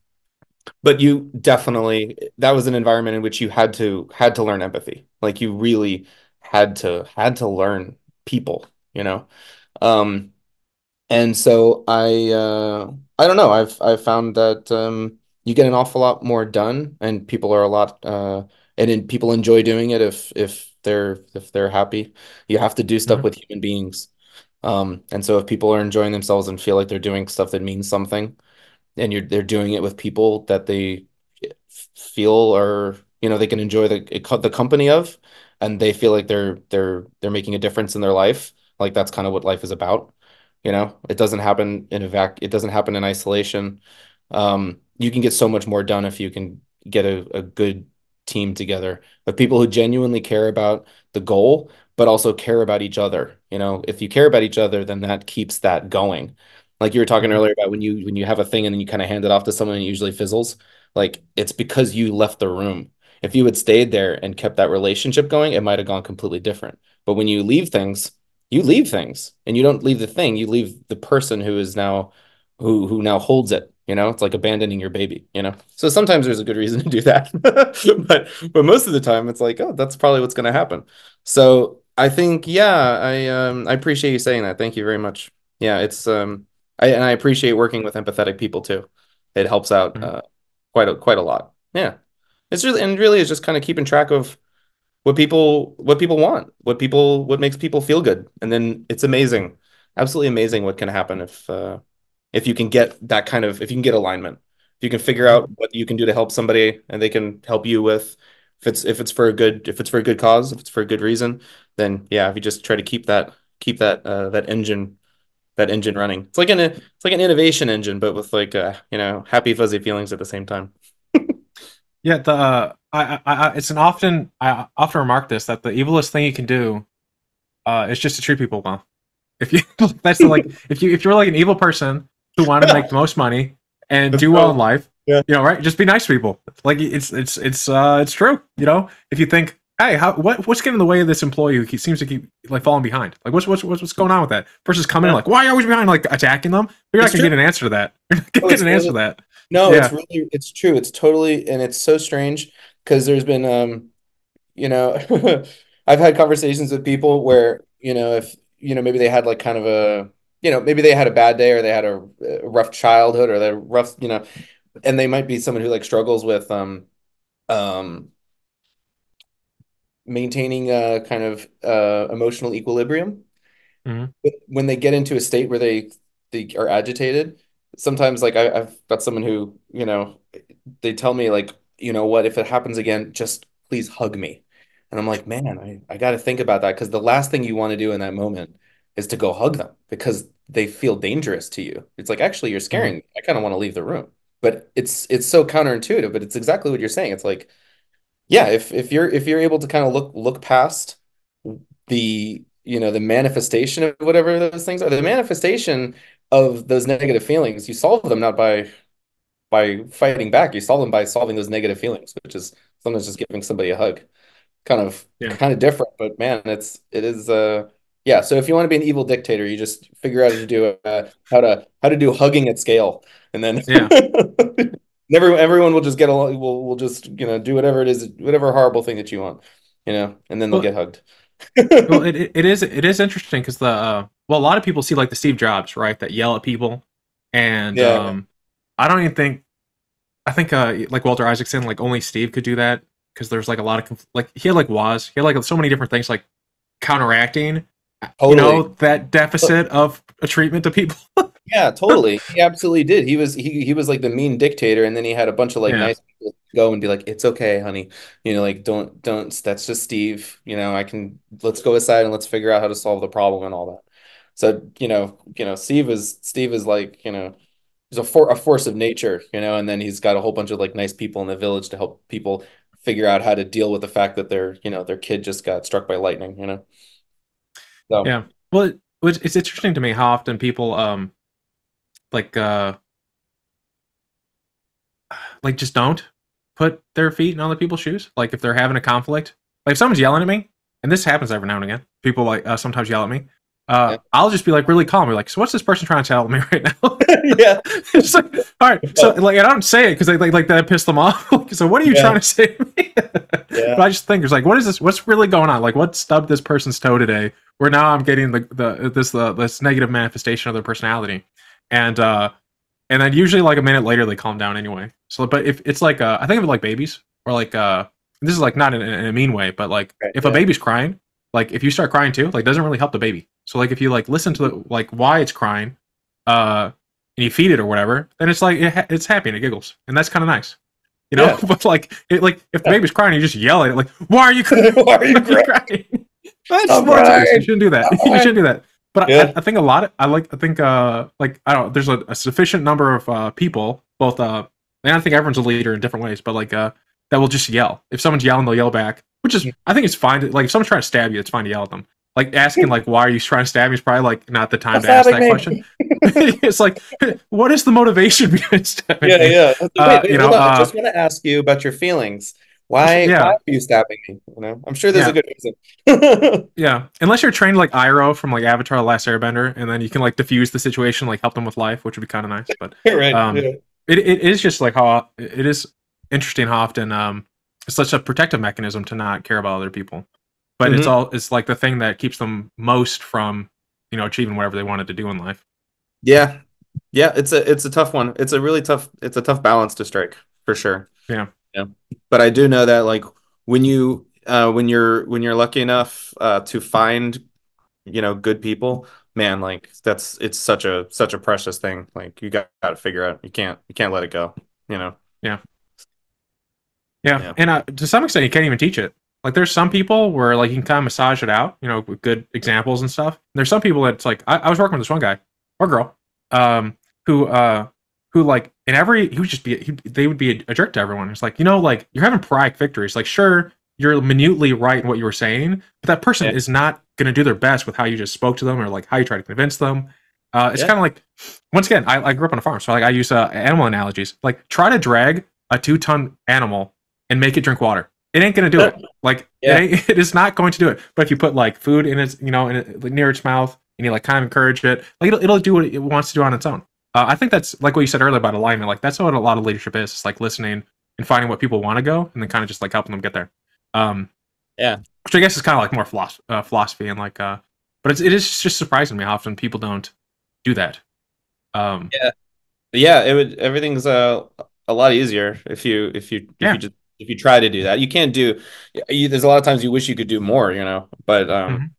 but you definitely that was an environment in which you had to had to learn empathy like you really had to had to learn people you know um and so i uh i don't know i've i've found that um you get an awful lot more done and people are a lot uh and in, people enjoy doing it if if they're if they're happy. You have to do stuff Mhm. with human beings. Um, and so if people are enjoying themselves and feel like they're doing stuff that means something, and you're they're doing it with people that they feel or you know they can enjoy the the company of, and they feel like they're they're they're making a difference in their life. Like that's kind of what life is about. You know, it doesn't happen in a vac. It doesn't happen in isolation. Um, you can get so much more done if you can get a, a good team together of people who genuinely care about the goal, but also care about each other. You know, if you care about each other, then that keeps that going. Like you were talking Mhm. earlier about when you when you have a thing and then you kind of hand it off to someone and it usually fizzles. Like it's because you left the room. If you had stayed there and kept that relationship going, it might have gone completely different. But when you leave things, you leave things and you don't leave the thing, you leave the person who is now who who now holds it. You know, it's like abandoning your baby, you know. So sometimes there's a good reason to do that. but but most of the time it's like, oh, that's probably what's gonna happen. So I think, yeah, I um I appreciate you saying that. Thank you very much. Yeah, it's um I and I appreciate working with empathetic people too. It helps out Mhm. uh quite a quite a lot. Yeah. It's really and really is just kind of keeping track of what people what people want, what people what makes people feel good. And then it's amazing. Absolutely amazing what can happen if uh if you can get that kind of if you can get alignment. If you can figure out what you can do to help somebody and they can help you with if it's if it's for a good if it's for a good cause, if it's for a good reason, then yeah, if you just try to keep that keep that uh that engine that engine running. It's like an it's like an innovation engine, but with like uh, you know, happy fuzzy feelings at the same time. Yeah, the uh, I, I, I, it's an often I often remark this that the evilest thing you can do, uh, is just to treat people well. If you that's the, like if you if you're like an evil person who wanted to make the most money and do well in life, Yeah. you know, right? Just be nice to people. Like it's it's it's uh it's true. You know, if you think, hey, how what what's getting in the way of this employee who keep, seems to keep like falling behind? Like what's what's what's, what's going on with that? Versus coming in like, why are you always behind? Like attacking them. You're not It's gonna true. get an answer to that. You're not gonna Oh, get an answer to that. No, Yeah. it's really it's true. It's totally and it's so strange because there's been um you know I've had conversations with people where you know if you know maybe they had like kind of a you know maybe they had a bad day or they had a, a rough childhood or they're rough you know and they might be someone who like struggles with um um maintaining a kind of uh emotional equilibrium. Mhm. When they get into a state where they they are agitated sometimes like I, I've got someone who you know they tell me like you know what? If it happens again just please hug me. And I'm like man I, I got to think about that because the last thing you want to do in that moment is to go hug them because they feel dangerous to you. It's like actually you're scaring me. I kind of want to leave the room. But it's it's so counterintuitive but it's exactly what you're saying. It's like yeah if if you're if you're able to kind of look look past the you know the manifestation of whatever those things are the manifestation of those negative feelings you solve them not by by fighting back you solve them by solving those negative feelings which is sometimes just giving somebody a hug kind of Yeah. kind of different but man it's it is uh yeah so if you want to be an evil dictator you just figure out how to do uh, how to how to do hugging at scale and then Yeah. never everyone will just get along will will just you know do whatever it is whatever horrible thing that you want you know and then they'll Well- get hugged well, it, it is it is interesting because the uh, well, a lot of people see like the Steve Jobs, right, that yell at people, and Yeah. um, I don't even think, I think uh, like Walter Isaacson, like only Steve could do that because there's like a lot of conf- like he had like was he had like so many different things like counteracting, you know, that deficit of a treatment to people. Yeah, totally. He absolutely did. He was he he was like the mean dictator, and then he had a bunch of like Yeah. nice people go and be like, "It's okay, honey. You know, like don't don't. That's just Steve. You know, I can. Let's go aside and let's figure out how to solve the problem and all that." So you know, you know, Steve is Steve is like you know, he's a for a force of nature. You know, and then he's got a whole bunch of like nice people in the village to help people figure out how to deal with the fact that their you know their kid just got struck by lightning. You know. So Yeah. Well, it, it's it's interesting to me how often people um like uh like just don't put their feet in other people's shoes. Like if they're having a conflict, like if someone's yelling at me, and this happens every now and again, people like uh, sometimes yell at me. Uh, Yeah. I'll just be like really calm. Be like, so what's this person trying to tell me right now? yeah, it's like, all right. So like, I don't say it because like, like that pissed them off. so what are you Yeah. trying to say to me? Yeah. But I just think it's like, what is this? What's really going on? Like, what stubbed this person's toe today? Where now I'm getting the the this the this negative manifestation of their personality, and uh, and then usually like a minute later they calm down anyway. So, but if it's like uh, I think of it like babies or like uh, this is like not in, in a mean way, but like Right, if yeah. a baby's crying, like if you start crying too, like doesn't really help the baby. So like if you like listen to the, like why it's crying, uh, and you feed it or whatever, then it's like it ha- it's happy and it giggles, and that's kind of nice. You know, Yeah. but like, it, like if the baby's crying, you just yell at it, like, "Why are you crying? Why are you Why are you crying? crying?" That's more. You shouldn't do that. You shouldn't do that. But Yeah. I, I think a lot. Of, I like. I think uh like I don't. There's a, a sufficient number of uh people, both uh, and I think everyone's a leader in different ways, but like uh that will just yell. If someone's yelling, they'll yell back, which is I think it's fine. To, like if someone's trying to stab you, it's fine to yell at them. Like asking like why are you trying to stab me is probably like not the time Stop to ask that me. question. it's like what is the motivation behind stabbing? Yeah, me? yeah. Uh, wait, you know. I uh, just want to ask you about your feelings. Why, Yeah. why are you stabbing me? You know, I'm sure there's Yeah. a good reason. Yeah, unless you're trained like Iroh from like Avatar: The Last Airbender, and then you can like diffuse the situation, like help them with life, which would be kind of nice. But right. Um, yeah. it, it is just like how it is interesting how often um it's such a protective mechanism to not care about other people but it's Mhm. all it's like the thing that keeps them most from you know achieving whatever they wanted to do in life Yeah. Yeah, it's a it's a tough one. It's a really tough it's a tough balance to strike for sure. Yeah. Yeah. But I do know that like when you uh when you're when you're lucky enough uh to find you know good people, man, like that's it's such a such a precious thing. Like you got, got to figure out. You can't you can't let it go, you know. yeah, Yeah. and uh, to some extent you can't even teach it like there's some people where like you can kind of massage it out you know with good examples and stuff there's some people that's like I, I was working with this one guy or girl um who uh who like in every he would just be he, they would be a, a jerk to everyone. It's like you know like you're having pride victories. Like sure you're minutely right in what you were saying but that person Yeah. is not going to do their best with how you just spoke to them or like how you try to convince them. Uh it's Yeah. kind of like once again I, I grew up on a farm so like i use uh, animal analogies. Like try to drag a two ton animal and make it drink water. It ain't going to do it. Like Yeah. it, it is not going to do it. But if you put like food in its you know in it, near its mouth and you like kind of encourage it like it'll, it'll do what it wants to do on its own uh, i think that's like what you said earlier about alignment like that's what a lot of leadership is it's like listening and finding what people want to go and then kind of just like helping them get there um Yeah. which i guess is kind of like more philosophy, uh, philosophy and like uh but it's, it is just surprising me how often people don't do that um But yeah, it would everything's uh, a lot easier if you if you if Yeah. you just if you try to do that. You can't do you, there's a lot of times you wish you could do more, you know. But um Mhm.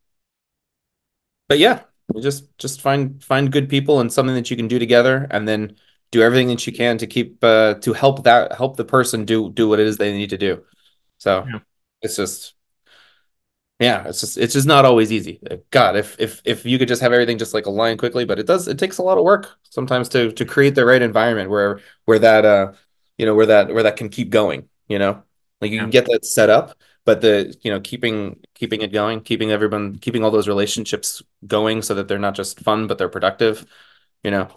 but yeah, you just just find find good people and something that you can do together and then do everything that you can to keep uh to help that help the person do do what it is they need to do. So Yeah. it's just yeah, it's just it's just not always easy. God, if if if you could just have everything just like align quickly, but it does it takes a lot of work sometimes to to create the right environment where where that uh you know where that where that can keep going, you know? Like you Yeah. can get that set up, but the you know keeping keeping it going, keeping everyone keeping all those relationships going so that they're not just fun but they're productive, you know.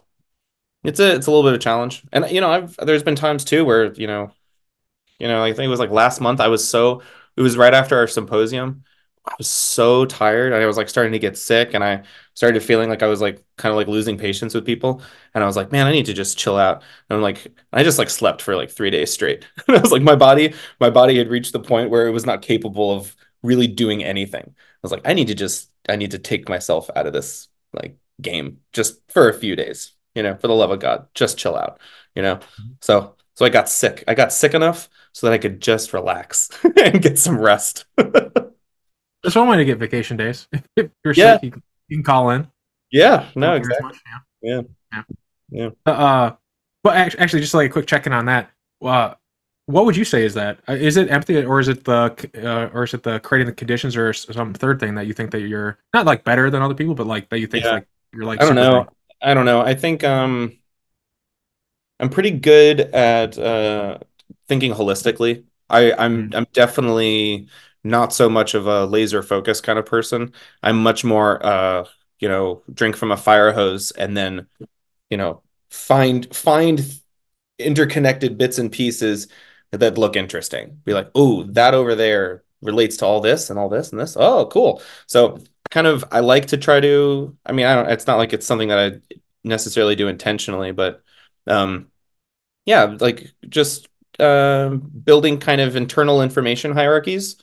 It's a it's a little bit of a challenge. And you know, I've there's been times too where, you know, you know, I think it was like last month I was so it was right after our symposium. I was so tired. I was like starting to get sick and I started feeling like I was like kind of like losing patience with people. And I was like, man, I need to just chill out. And I'm like, I just like slept for like three days straight. And I was like, my body, my body had reached the point where it was not capable of really doing anything. I was like, I need to just, I need to take myself out of this like game just for a few days, you know, for the love of God, just chill out, you know? Mm-hmm. So, so I got sick. I got sick enough so that I could just relax and get some rest. there's one way to get vacation days if you're Yeah. sick you can, you can call in yeah, no, Don't care as exactly. much, yeah. Yeah. yeah. Yeah. Uh, but act- actually, just like a quick check in on that. Uh, what would you say is that? Uh, it empathy, or is it the, uh, or is it the creating the conditions, or some third thing that you think that you're not like better than other people, but like that you think Yeah. like you're like I don't know. great? I don't know. I think um I'm pretty good at uh thinking holistically. I I'm Mm. I'm definitely not so much of a laser focus kind of person. I'm much more uh you know drink from a fire hose and then you know find find interconnected bits and pieces that look interesting. Be like, "Oh, that over there relates to all this and all this and this. Oh, cool." So kind of I like to try to I mean, I don't it's not like it's something that I necessarily do intentionally, but um yeah, like just um building kind of internal information hierarchies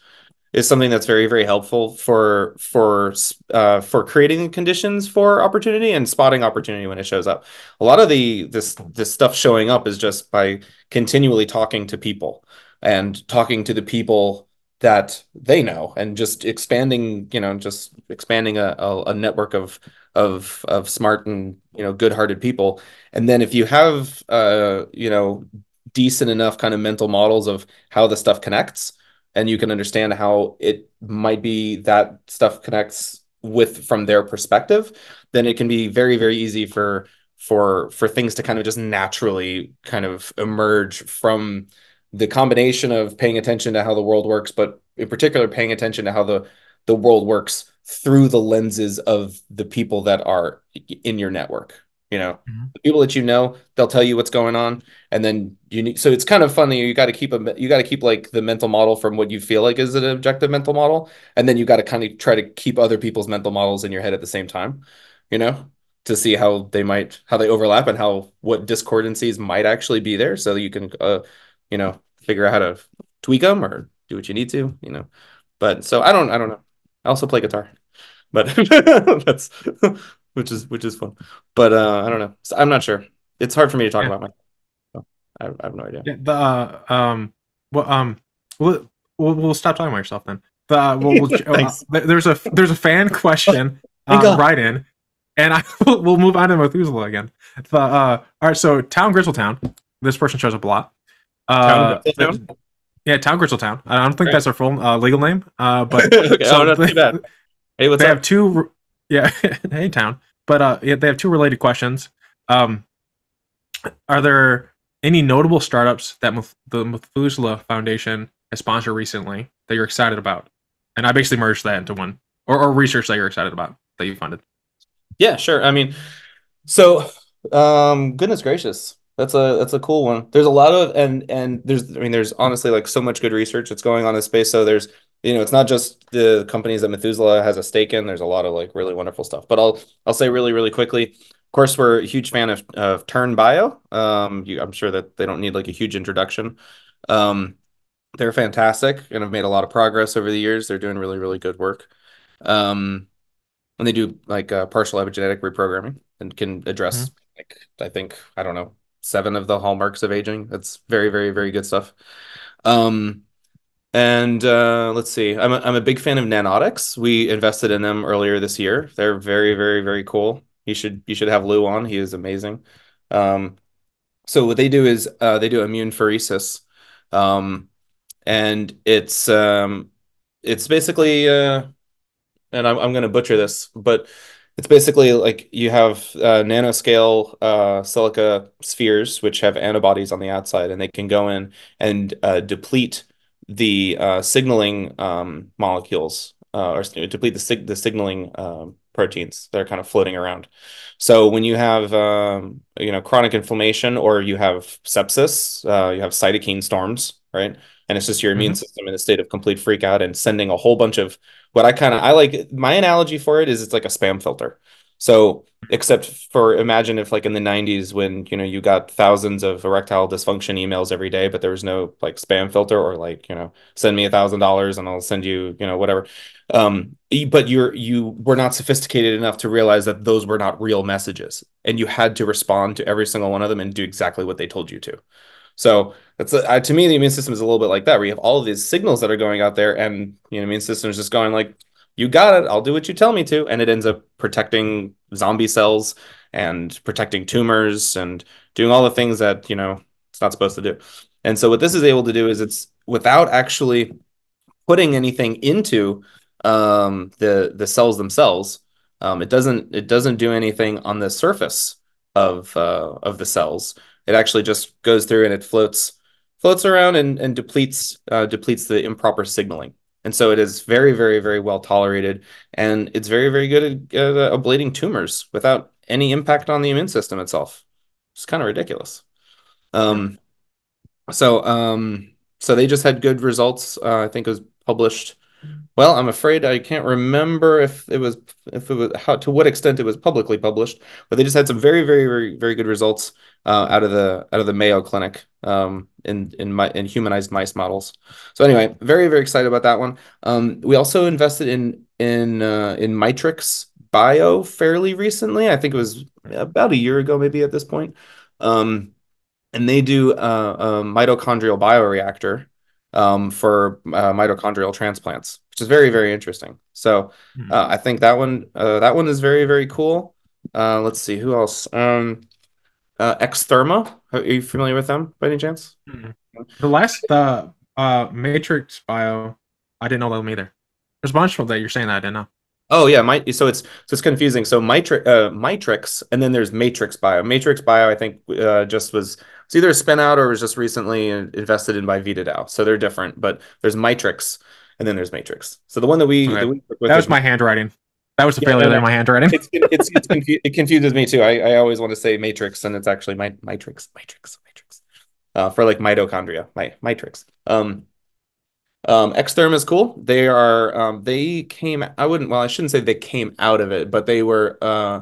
is something that's very very helpful for for uh for creating conditions for opportunity and spotting opportunity when it shows up. A lot of the this this stuff showing up is just by continually talking to people. and talking to the people that they know and just expanding you know just expanding a, a, a network of of of smart and you know good-hearted people and then if you have uh you know decent enough kind of mental models of how the stuff connects and you can understand how it might be that stuff connects with from their perspective then it can be very very easy for for for things to kind of just naturally kind of emerge from the combination of paying attention to how the world works but in particular paying attention to how the the world works through the lenses of the people that are in your network you know mm-hmm. the people that you know they'll tell you what's going on and then you need so it's kind of funny you got to keep a you got to keep like the mental model from what you feel like is an objective mental model and then you got to kind of try to keep other people's mental models in your head at the same time you know to see how they might how they overlap and how what discordancies might actually be there so you can uh you know figure out how to tweak them or do what you need to you know but so i don't i don't know i also play guitar but that's which is which is fun. But uh, I don't know. So I'm not sure. It's hard for me to talk yeah. about my. I, I, have no idea. Yeah, the uh, um, well, um, we'll, we'll we'll stop talking about yourself then. The uh, we'll, we'll uh, there's a there's a fan question uh, right in, and I we'll move on to Methuselah again. The uh, all right, so town Grizzletown. This person shows up a lot. Uh, town yeah, town Grizzletown. I don't think right. that's their full uh, legal name. Uh, but okay, so oh, they, hey, what's they up? have two yeah, hey town. But uh, yeah, they have two related questions. Um, are there any notable startups that the Methuselah Foundation has sponsored recently that you're excited about? And I basically merged that into one, or, or research that you're excited about that you funded. Yeah, sure. I mean, so um, goodness gracious, that's a that's a cool one. There's a lot of and and there's I mean there's honestly like so much good research that's going on in space. So there's you know, it's not just the companies that Methuselah has a stake in. There's a lot of like really wonderful stuff. But I'll I'll say really really quickly. Of course, we're a huge fan of, of Turn Bio. Um, you, I'm sure that they don't need like a huge introduction. Um, they're fantastic and have made a lot of progress over the years. They're doing really really good work. Um, and they do like uh, partial epigenetic reprogramming and can address mm-hmm. like I think I don't know seven of the hallmarks of aging. That's very very very good stuff. Um, and uh, let's see, I'm a, I'm a big fan of Nanotics. We invested in them earlier this year. They're very, very, very cool. You should you should have Lou on. He is amazing. Um, so what they do is uh, they do immune pheresis, um, and it's um, it's basically uh, and I'm I'm going to butcher this, but it's basically like you have uh, nanoscale uh, silica spheres which have antibodies on the outside, and they can go in and uh, deplete the uh, signaling um, molecules uh, or deplete the, sig- the signaling um, proteins that are kind of floating around. So when you have um, you know chronic inflammation or you have sepsis, uh, you have cytokine storms, right? And it's just your immune mm-hmm. system in a state of complete freak out and sending a whole bunch of what I kind of I like my analogy for it is it's like a spam filter. So except for imagine if like in the 90s when you know you got thousands of erectile dysfunction emails every day but there was no like spam filter or like you know send me a thousand dollars and i'll send you you know whatever. Um but you're you were not sophisticated enough to realize that those were not real messages and you had to respond to every single one of them and do exactly what they told you to. So that's uh, to me the immune system is a little bit like that where you have all of these signals that are going out there and you know immune system is just going like you got it. I'll do what you tell me to. And it ends up protecting zombie cells and protecting tumors and doing all the things that, you know, it's not supposed to do. And so what this is able to do is it's without actually putting anything into um, the the cells themselves. Um, it doesn't it doesn't do anything on the surface of uh, of the cells. It actually just goes through and it floats floats around and, and depletes uh, depletes the improper signaling. And so it is very, very, very well tolerated. And it's very, very good at, at uh, ablating tumors without any impact on the immune system itself. It's kind of ridiculous. Um, so, um, so they just had good results. Uh, I think it was published well, I'm afraid I can't remember if it was if it was how to what extent it was publicly published, but they just had some very very very very good results uh, out of the out of the Mayo Clinic um, in in my in humanized mice models. So anyway, very very excited about that one. Um, we also invested in in uh, in Mitrix Bio fairly recently. I think it was about a year ago, maybe at this point. Um, and they do uh, a mitochondrial bioreactor um, for uh, mitochondrial transplants, which is very very interesting. So Hmm. uh, I think that one uh, that one is very very cool. Uh, let's see who else. Um, uh, Xtherma. Are you familiar with them by any chance? The last uh Matrix Bio, I didn't know them either. There's a bunch of that you're saying that I didn't know. Oh yeah, my so it's so it's confusing. So Matrix, uh, Mitrix, and then there's Matrix Bio. Matrix Bio, I think, uh, just was it's either a spin out or was just recently invested in by VitaDAO. So they're different, but there's Mitrix, and then there's Matrix. So the one that we, that we work with That was my handwriting. That was the Yeah, failure no, in my handwriting. it's it's, it's, confu- it confuses me too. I, I always want to say Matrix, and it's actually my Mitrix, Matrix, Matrix, uh, for like mitochondria, my Mitrix. Um, um, Xtherma is cool. They are um, they came. I wouldn't. Well, I shouldn't say they came out of it, but they were uh,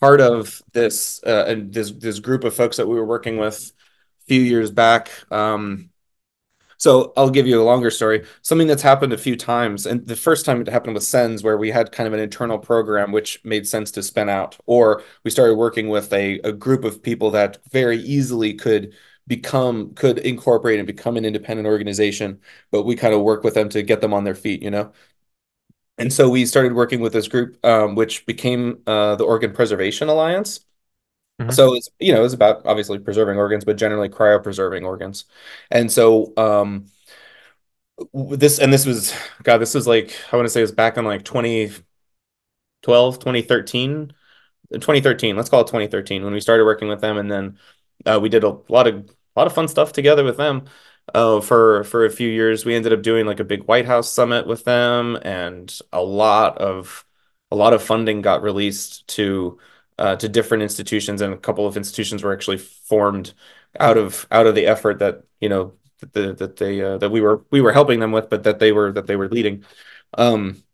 part of this uh, and this this group of folks that we were working with few years back. Um, so I'll give you a longer story. Something that's happened a few times, and the first time it happened with SENS, where we had kind of an internal program which made sense to spin out, or we started working with a, a group of people that very easily could become could incorporate and become an independent organization, but we kind of work with them to get them on their feet, you know. And so we started working with this group, um, which became uh, the Organ Preservation Alliance. Mhm. So it's you know it's about obviously preserving organs, but generally cryopreserving organs. And so um, this and this was God, this was like I want to say it was back in like 2012, 2013, 2013. Let's call it 2013 when we started working with them, and then uh, we did a lot of a lot of fun stuff together with them. Uh, for for a few years, we ended up doing like a big White House summit with them, and a lot of a lot of funding got released to uh, to different institutions, and a couple of institutions were actually formed out of out of the effort that you know that the, that they uh, that we were we were helping them with, but that they were that they were leading. Um,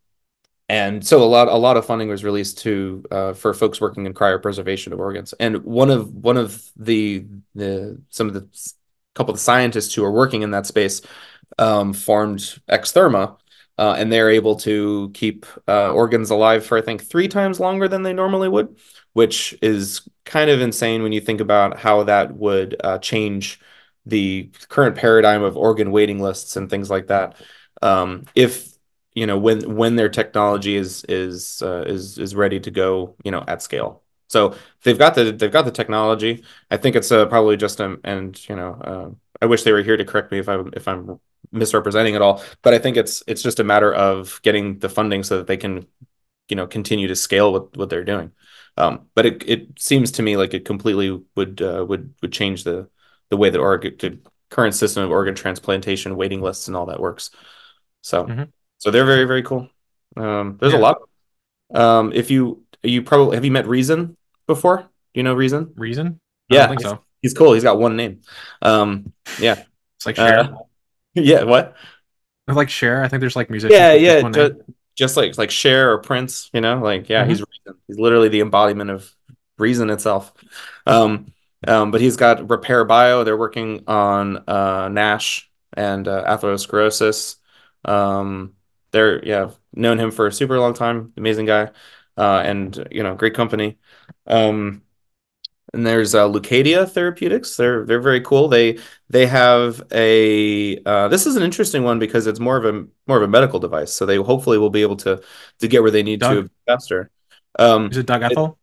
and so a lot a lot of funding was released to uh, for folks working in cryopreservation of organs. And one of one of the the some of the couple of the scientists who are working in that space um, formed Xtherma, uh, and they're able to keep uh, organs alive for I think three times longer than they normally would, which is kind of insane when you think about how that would uh, change the current paradigm of organ waiting lists and things like that. Um, if you know when when their technology is is uh, is is ready to go, you know, at scale. So they've got the they've got the technology. I think it's uh, probably just um, and you know uh, I wish they were here to correct me if I if I'm misrepresenting it all, but I think it's it's just a matter of getting the funding so that they can you know continue to scale what what they're doing. Um, but it it seems to me like it completely would uh, would would change the the way that organ the current system of organ transplantation waiting lists and all that works. So Mhm. so they're very very cool. Um, there's a lot. Um, if you you probably have you met Reason before? Do you know Reason? Reason? I Yeah, don't think so. He's cool. He's got one name. Um, yeah, It's like Cher. uh, yeah. What? Like Cher. I think there's like musicians. Yeah, just yeah. one ju- name. just like like Cher or Prince, you know, like yeah, he's reason. He's literally the embodiment of reason itself. Um, um, but he's got Repair Bio. They're working on uh, NASH and uh, atherosclerosis. Um, they're yeah, known him for a super long time. Amazing guy, uh, and you know, great company. Um, and there's uh, Leucadia Therapeutics. They're they're very cool. They they have a uh, this is an interesting one because it's more of a more of a medical device. So they hopefully will be able to to get where they need Doug? to faster. Um, Is it Doug Ethell?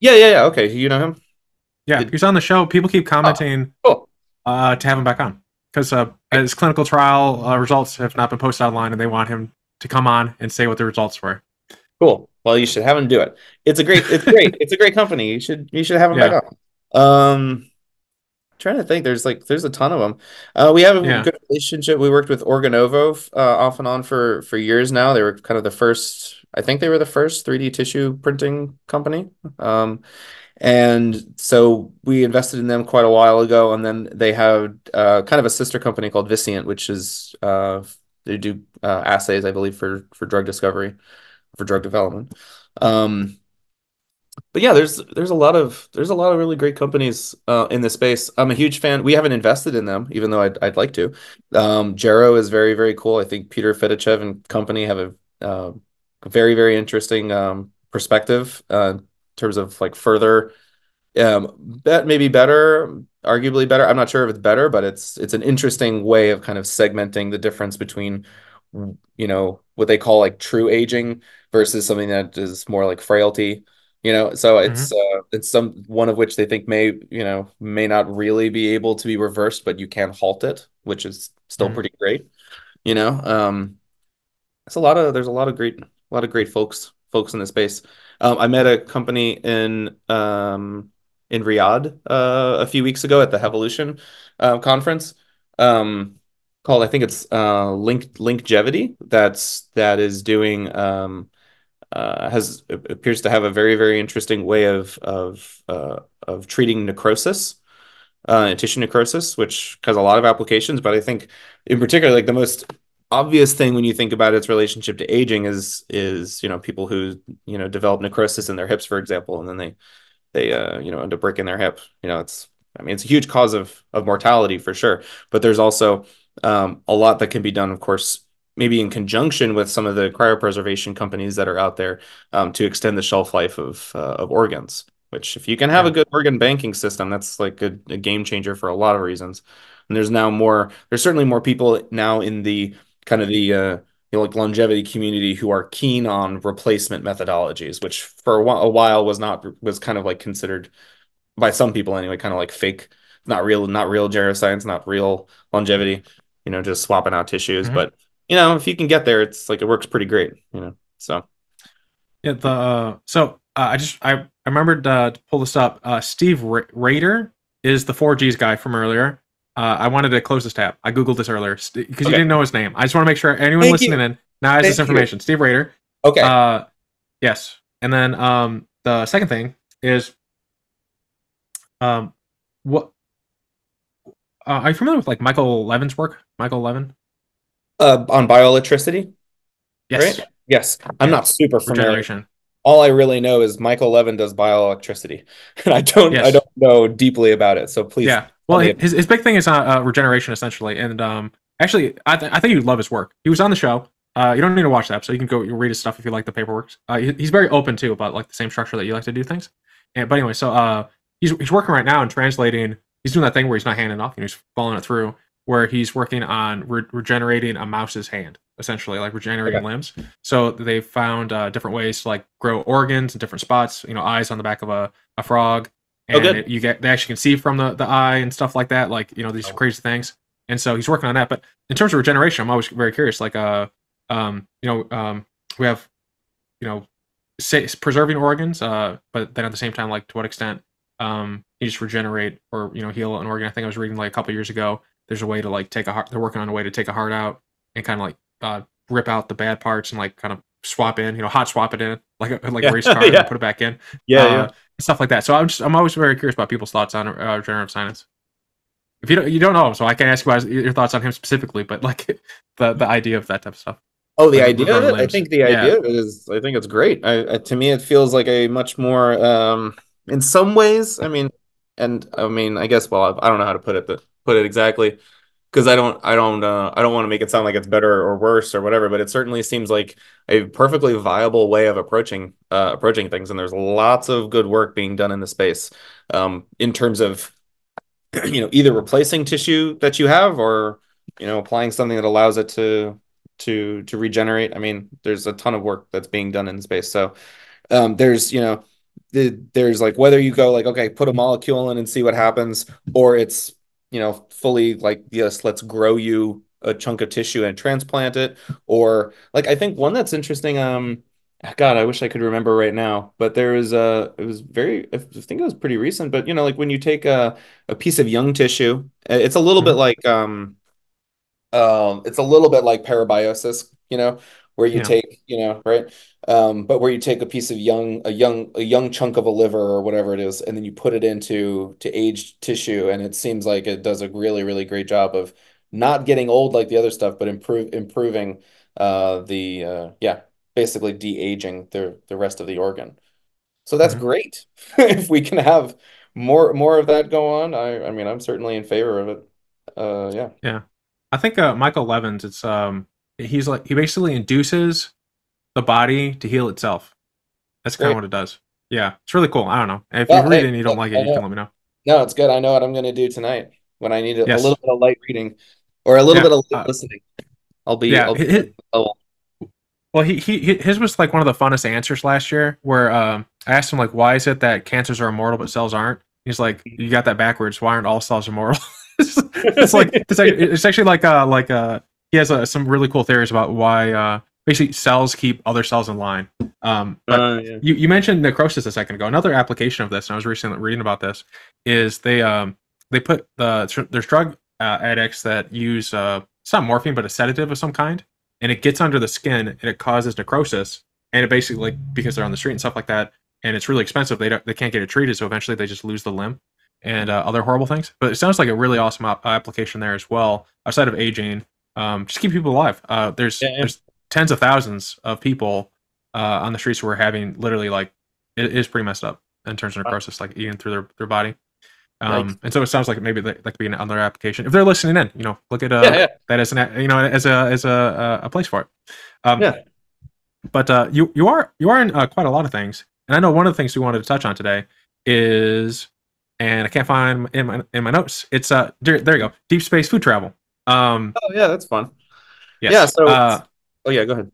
yeah, yeah, yeah. Okay, you know him. Yeah, Did- he's on the show. People keep commenting Cool. uh, to have him back on because uh, his clinical trial uh, results have not been posted online, and they want him to come on and say what the results were. Cool. Well, you should have them do it. It's a great. It's great. it's a great company. You should you should have them Yeah. back on. Um, trying to think. There's like there's a ton of them. Uh, we have a Yeah. good relationship. We worked with Organovo uh, off and on for for years now. They were kind of the first. I think they were the first 3D tissue printing company. Um, and so we invested in them quite a while ago. And then they have uh, kind of a sister company called Viscient, which is uh, they do uh, assays, I believe, for for drug discovery, for drug development. Um, but yeah, there's there's a lot of there's a lot of really great companies uh, in this space. I'm a huge fan. We haven't invested in them, even though I'd I'd like to. Um, Gero is very very cool. I think Peter Fedichev and company have a uh, very very interesting um, perspective uh, in terms of like further um, bet maybe better arguably better. I'm not sure if it's better, but it's it's an interesting way of kind of segmenting the difference between you know what they call like true aging versus something that is more like frailty you know? So it's uh, it's some one of which they think may you know may not really be able to be reversed but you can halt it which is still Mhm. pretty great you know? Um it's a lot of there's a lot of great a lot of great folks folks in the space. Um i met a company in um in riyadh uh a few weeks ago at the Hevolution uh, conference. Um called i think it's uh link linkgevity that's that is doing um uh, has appears to have a very very interesting way of of uh, of treating necrosis, uh, tissue necrosis, which has a lot of applications. But I think in particular, like the most obvious thing when you think about its relationship to aging is is you know people who you know develop necrosis in their hips, for example, and then they they uh, you know end up breaking their hip. You know, it's I mean it's a huge cause of of mortality for sure. But there's also um, a lot that can be done, of course, maybe in conjunction with some of the cryopreservation companies that are out there um, to extend the shelf life of uh, of organs. Which, if you can have Yeah. a good organ banking system, that's like a, a game changer for a lot of reasons. And there's now more. There's certainly more people now in the kind of the uh, you know, like longevity community who are keen on replacement methodologies, which for a while, a while was not was kind of like considered by some people anyway, kind of like fake, not real, not real geroscience, not real longevity. You know, just swapping out tissues. Mhm. But you know, if you can get there, it's like it works pretty great. You know, so Yeah, the uh, so uh, I just I, I remembered uh, to pull this up. Uh, Steve Ra- Rader is the 4Gs guy from earlier. Uh, I wanted to close this tab. I googled this earlier because Okay. you didn't know his name. I just want to make sure anyone Thank listening you. in now has this Thank you. information. Steve Rader. okay. Uh, yes, and then um, the second thing is um, what uh, are you familiar with like Michael Levin's work? Michael Levin. uh, on bioelectricity, Yes. right? Yes, I'm Yeah. not super familiar. All I really know is Michael Levin does bioelectricity, and I don't I don't know deeply about it. So please, Yeah. Well, his, his big thing is uh, uh, regeneration essentially, and um, actually, I, th- I think you'd love his work. He was on the show. Uh, you don't need to watch that, so you can go read his stuff if you like the paperwork. Uh, he- he's very open too about like the same structure that you like to do things. And but anyway, so uh, he's he's working right now and translating. He's doing that thing where he's not handing off and he's following it through. Where he's working on re- regenerating a mouse's hand, essentially like regenerating Okay. limbs. So they found uh, different ways to like grow organs in different spots. You know, eyes on the back of a, a frog, Oh, and good. it- you get they actually can see from the, the eye and stuff like that like you know these Oh. crazy things and so he's working on that but in terms of regeneration i'm always very curious like uh um you know um we have you know say, preserving organs uh but then at the same time like to what extent um you just regenerate or you know heal an organ i think i was reading like a couple years ago there's a way to like take a heart they're working on a way to take a heart out and kind of like uh rip out the bad parts and like kind of swap in you know hot swap it in like a like Yeah. a race car Yeah. and put it back in yeah, uh, yeah. stuff like that. So I'm just I'm always very curious about people's thoughts on uh, regenerative science. If you don't you don't know him, so I can't ask you about his- your thoughts on him specifically, but like the the idea of that type of stuff. Oh, the like idea of regrowing it. I think the idea of it is. I think it's great. I, I to me, it feels like a much more. Um, in some ways, I mean, and I mean, I guess. Well, I don't know how to put it. Put it exactly. Because I don't. I don't. Uh, I don't want to make it sound like it's better or worse or whatever. But it certainly seems like a perfectly viable way of approaching uh, approaching things. And there's lots of good work being done in the space. Um, in terms of, you know, either replacing tissue that you have or you know applying something that allows it to to to regenerate. I mean, there's a ton of work that's being done in space. So um, there's you know the, there's like whether you go like okay, put a molecule in and see what happens, or it's you know fully like yes, let's grow you a chunk of tissue and transplant it, or like I think one that's interesting. Um, God, I wish I could remember right now, but there was a it was very I think it was pretty recent, but you know like when you take a a piece of young tissue, it's a little bit Mhm. like um um it's a little bit like parabiosis you know where you Yeah. take you know right um but where you take a piece of young a young a young chunk of a liver or whatever it is and then you put it into to aged tissue and it seems like it does a really really great job of not getting old like the other stuff but improve improving uh the uh yeah basically de-aging the the rest of the organ so that's Mhm. great if we can have more more of that go on I I mean I'm certainly in favor of it uh yeah. yeah I think uh, Michael Levins, it's um he's like he basically induces the body to heal itself. That's kind of what it does. Yeah, it's really cool. I don't know. If you read hey, it and you don't like it, you can let me know. No, it's good. I know what I'm going to do tonight when I need a, Yes. a little bit of light reading or a little Yeah, bit of light uh, listening. I'll be. yeah, I'll be oh, Well, he, he his was like one of the funnest answers last year, where um, I asked him like, why is it that cancers are immortal but cells aren't? He's like, you got that backwards. Why aren't all cells immortal? it's, it's like it's actually, it's actually like uh like uh he has uh, some really cool theories about why uh basically cells keep other cells in line. Um, but uh, yeah. you, you mentioned necrosis a second ago. Another application of this, and I was recently reading about this, is they um they put the there's drug uh, addicts that use uh it's not morphine but a sedative of some kind, and it gets under the skin and it causes necrosis, and it basically like because they're on the street and stuff like that, and it's really expensive. They don't they can't get it treated, so eventually they just lose the limb and uh, other horrible things. But it sounds like a really awesome ap- application there as well, outside of aging. Um, just keep people alive. Uh, there's Yeah, there's tens of thousands of people uh, on the streets who are having literally like it is pretty messed up in terms of necrosis, like eating through their, their body. Um, and so it sounds like maybe that, that could be another application. If they're listening in, you know, look at uh, Yeah, yeah. that as an a- you know as a as a a place for it. Um, Yeah. But uh, you you are you are in uh, quite a lot of things, and I know one of the things we wanted to touch on today is, and I can't find in my in my notes. It's uh there, there you go, deep space food travel. Um, Oh, yeah, that's fun. yes. Yeah. So. uh, oh yeah. Go ahead.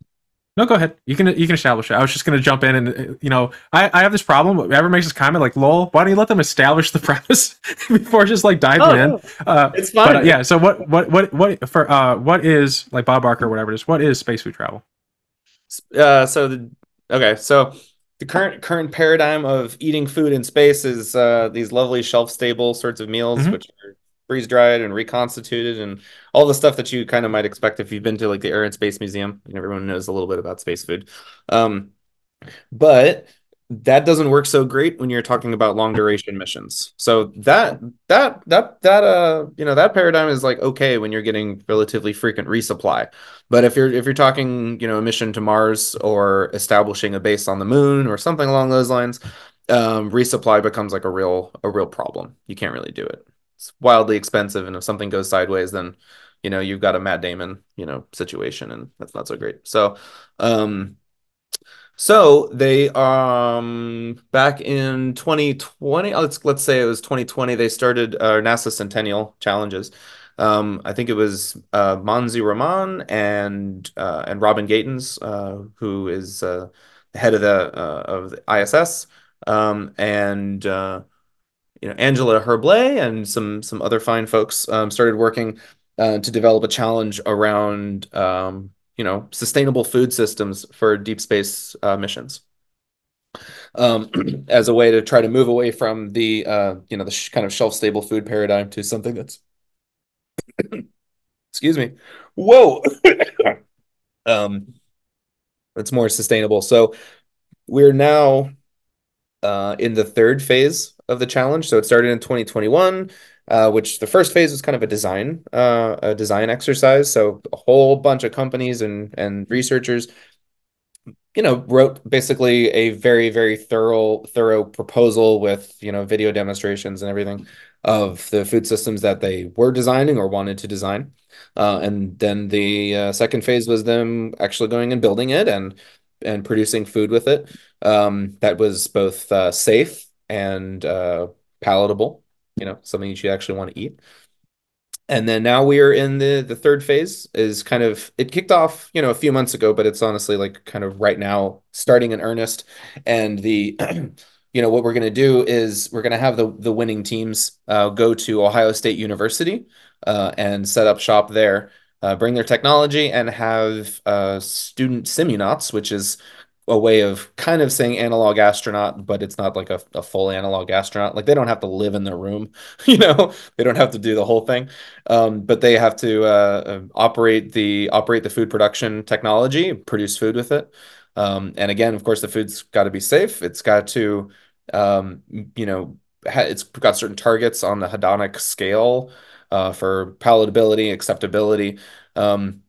no, go ahead. You can you can establish it. I was just gonna jump in and uh, you know I, I have this problem. Whoever makes this comment like lol, why don't you let them establish the premise before just like diving Oh, in? no, Uh, it's fine. but uh, yeah, so what what what what for uh what is like Bob Barker or whatever it is? What is space food travel? Uh, so the okay, so the current current paradigm of eating food in space is uh, these lovely shelf stable sorts of meals, Mhm. which are freeze dried and reconstituted, and all the stuff that you kind of might expect if you've been to like the Air and Space Museum. And everyone knows a little bit about space food, um, but that doesn't work so great when you're talking about long duration missions. So that that that that uh you know that paradigm is like okay when you're getting relatively frequent resupply. But if you're if you're talking, you know, a mission to Mars or establishing a base on the moon or something along those lines, um, resupply becomes like a real a real problem. You can't really do it. It's wildly expensive, and if something goes sideways, then you know you've got a Matt Damon, you know, situation, and that's not so great. So, um, so they um back in 2020, let's let's say it was 2020, they started uh, NASA Centennial Challenges. Um, I think it was uh, Monsi Roman and uh, and Robin Gatens, uh, who is uh, head of the uh, of the ISS, um, and uh, you know Angela Herblay and some some other fine folks um, started working uh, to develop a challenge around um, you know sustainable food systems for deep space uh, missions. Um, as a way to try to move away from the uh, you know the kind of shelf stable food paradigm to something that's excuse me. Whoa! Um it's more sustainable. So we're now uh, in the third phase of the challenge. So it started in 2021, uh, which the first phase was kind of a design uh, a design exercise. So a whole bunch of companies and and researchers, you know, wrote basically a very very thorough thorough proposal with you know video demonstrations and everything of the food systems that they were designing or wanted to design. Uh, and then the uh, second phase was them actually going and building it and and producing food with it um, that was both uh, safe and uh, palatable, you know, something you should actually want to eat. And then now we are in the the third phase is kind of it kicked off, you know, a few months ago, but it's honestly like kind of right now starting in earnest. And the you know what we're going to do is we're going to have the the winning teams uh, go to Ohio State University uh, and set up shop there, uh, bring their technology, and have uh, student simunauts, which is a way of kind of saying analog astronaut, but it's not like a, a full analog astronaut. Like they don't have to live in the room, you know, they don't have to do the whole thing, um, but they have to uh, operate the operate the food production technology, produce food with it. Um, and again, of course, the food's got to be safe. It's got to, um, you know, it's got certain targets on the hedonic scale uh, for palatability, acceptability. Um,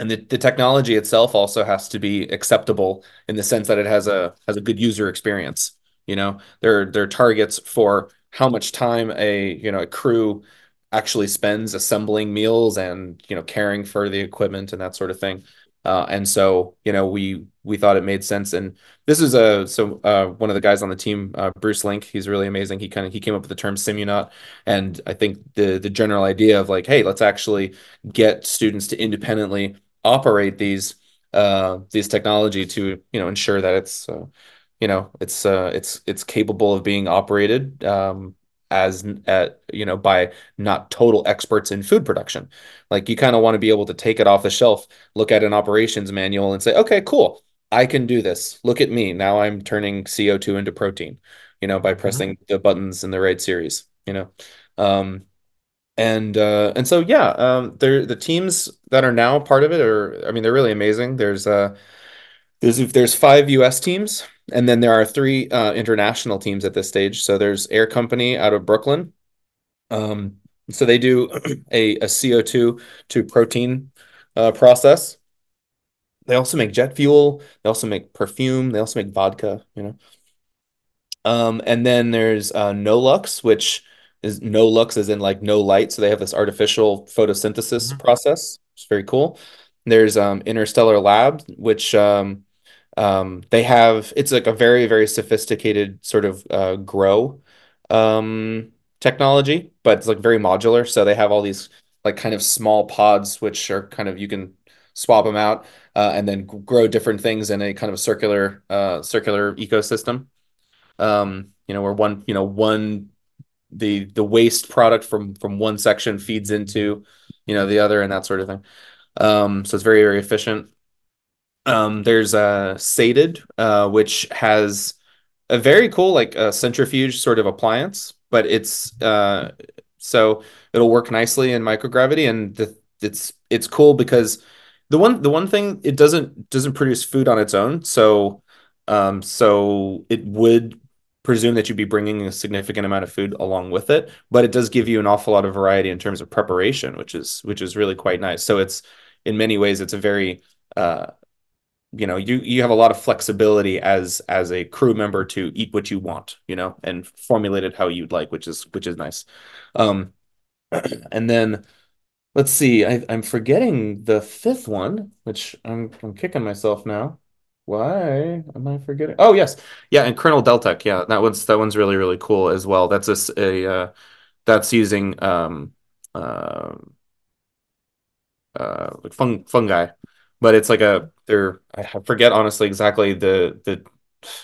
and the, the technology itself also has to be acceptable in the sense that it has a has a good user experience. You know, there there are targets for how much time a you know a crew actually spends assembling meals and you know caring for the equipment and that sort of thing. Uh, and so, you know, we we thought it made sense. And this is a so uh, one of the guys on the team, uh, Bruce Link. He's really amazing. He kind of he came up with the term Simunaut, and I think the the general idea of like, hey, let's actually get students to independently operate these uh, these technology to you know ensure that it's uh, you know it's uh, it's it's capable of being operated um, as at you know by not total experts in food production like you kind of want to be able to take it off the shelf look at an operations manual and say okay cool i can do this look at me now i'm turning co2 into protein you know by mm-hmm. pressing mm-hmm. the buttons in the right series you know um and uh and so yeah um they're the teams that are now part of it are i mean they're really amazing there's uh there's there's five us teams and then there are three uh, international teams at this stage. So there's Air Company out of Brooklyn. Um, so they do a, a CO2 to protein uh, process. They also make jet fuel. They also make perfume. They also make vodka. You know. Um, and then there's uh, Nolux, which is Nolux is in like no light. So they have this artificial photosynthesis mm-hmm. process. It's very cool. There's um, Interstellar Lab, which um, um, they have it's like a very very sophisticated sort of uh, grow um, technology, but it's like very modular. So they have all these like kind of small pods, which are kind of you can swap them out uh, and then grow different things in a kind of circular uh, circular ecosystem. Um, you know, where one you know one the the waste product from from one section feeds into you know the other and that sort of thing. Um, so it's very very efficient. Um, there's a uh, Sated, uh, which has a very cool like a uh, centrifuge sort of appliance, but it's uh, so it'll work nicely in microgravity, and the, it's it's cool because the one the one thing it doesn't doesn't produce food on its own, so um, so it would presume that you'd be bringing a significant amount of food along with it, but it does give you an awful lot of variety in terms of preparation, which is which is really quite nice. So it's in many ways it's a very uh, you know you you have a lot of flexibility as as a crew member to eat what you want you know and formulate it how you'd like which is which is nice um and then let's see I, i'm forgetting the fifth one which i'm i'm kicking myself now why am i forgetting? Oh yes. Yeah and Kernel Deltech yeah that one's that one's really really cool as well. That's a, a uh, that's using um uh, uh like fung, fungi. But it's like a they're I forget honestly exactly the the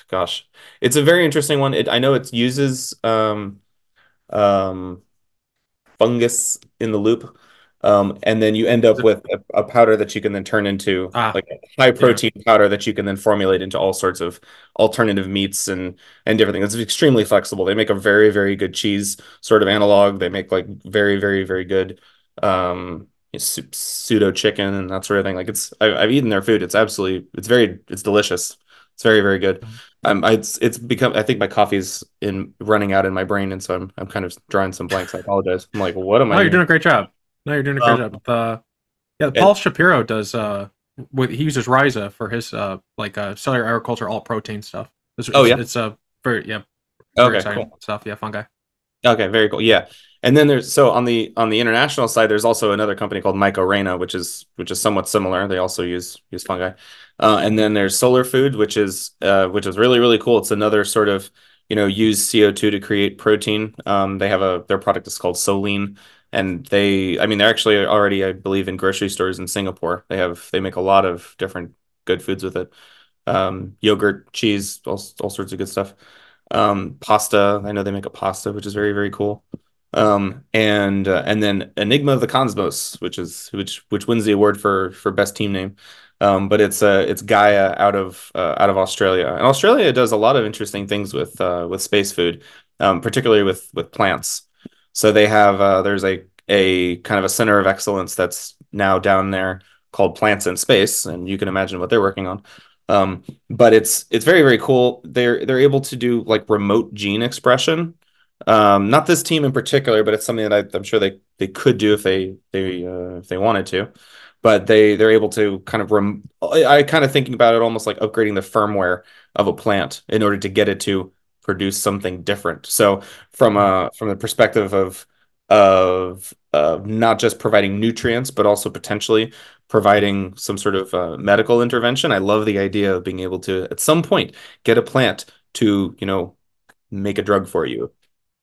gosh. It's a very interesting one. It, I know it uses um um fungus in the loop um, and then you end up with a, a, powder that you can then turn into ah, like a high protein yeah. powder that you can then formulate into all sorts of alternative meats and and different things. It's extremely flexible. They make a very very good cheese sort of analog. They make like very very very good um, pseudo chicken and that sort of thing. Like it's, I, have eaten their food. It's absolutely, it's very, it's delicious. It's very, very good. Mm-hmm. Um, I, it's, it's become, I think my coffee's in running out in my brain. And so I'm, I'm kind of drawing some blanks. I apologize. I'm like, what am I? No, you're doing a great job. No, you're doing a great um, job. Uh, yeah, Paul it, Shapiro does, uh, with, he uses Rhiza for his, uh, like, uh, cellular agriculture, all protein stuff. It's, oh, yeah. It's, a uh, very, yeah. Very okay, cool. stuff. Yeah, fungi. Okay, very cool. Yeah. And then there's so on the on the international side, there's also another company called Mycorena, which is which is somewhat similar. They also use use fungi. Uh, and then there's Solar Food, which is uh, which is really really cool. It's another sort of you know use CO2 to create protein. Um, they have a their product is called Solein, and they I mean they're actually already I believe in grocery stores in Singapore. They have they make a lot of different good foods with it. Um, yogurt, cheese, all all sorts of good stuff. Um, pasta, I know they make a pasta, which is very very cool. Um, and uh, and then Enigma of the Cosmos, which is which which wins the award for for best team name. Um, but it's uh, it's Gaia out of uh, out of Australia, and Australia does a lot of interesting things with uh, with space food, um, particularly with with plants. So they have uh, there's a a kind of a center of excellence that's now down there called Plants in Space, and you can imagine what they're working on. Um, but it's it's very very cool. They're they're able to do like remote gene expression um, not this team in particular, but it's something that I, am sure they they could do if they they uh, if they wanted to. But they they're able to kind of rem- I, I kind of thinking about it almost like upgrading the firmware of a plant in order to get it to produce something different. So from a from the perspective of of uh, not just providing nutrients, but also potentially providing some sort of uh, medical intervention. I love the idea of being able to, at some point, get a plant to, you know, make a drug for you.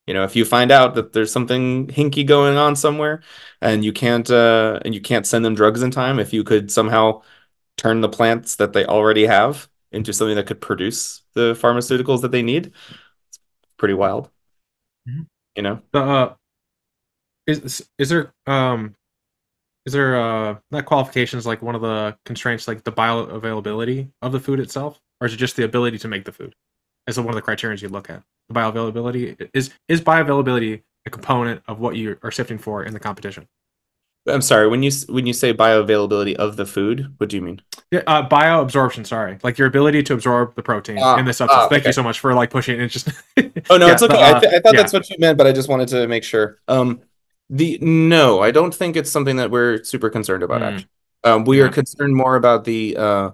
You know, if you find out that there's something hinky going on somewhere, and you can't, uh, and you can't send them drugs in time, if you could somehow turn the plants that they already have into something that could produce the pharmaceuticals that they need, it's pretty wild. Mhm. You know. Uh, is is there um is there uh not qualifications like one of the constraints like the bioavailability of the food itself, or is it just the ability to make the food? As one of the criteria you look at. The bioavailability is is bioavailability a component of what you are sifting for in the competition? I'm sorry, when you when you say bioavailability of the food, what do you mean? Yeah, uh, bioabsorption. Sorry, like your ability to absorb the protein Ah, in the substance. ah, Thank okay. you so much for like pushing it. It's just Oh no, Yeah, it's okay. the, I, uh, th- I thought yeah. that's what you meant, but I just wanted to make sure. Um, the no, I don't think it's something that we're super concerned about. Mm. Actually, um, we are concerned more about the uh,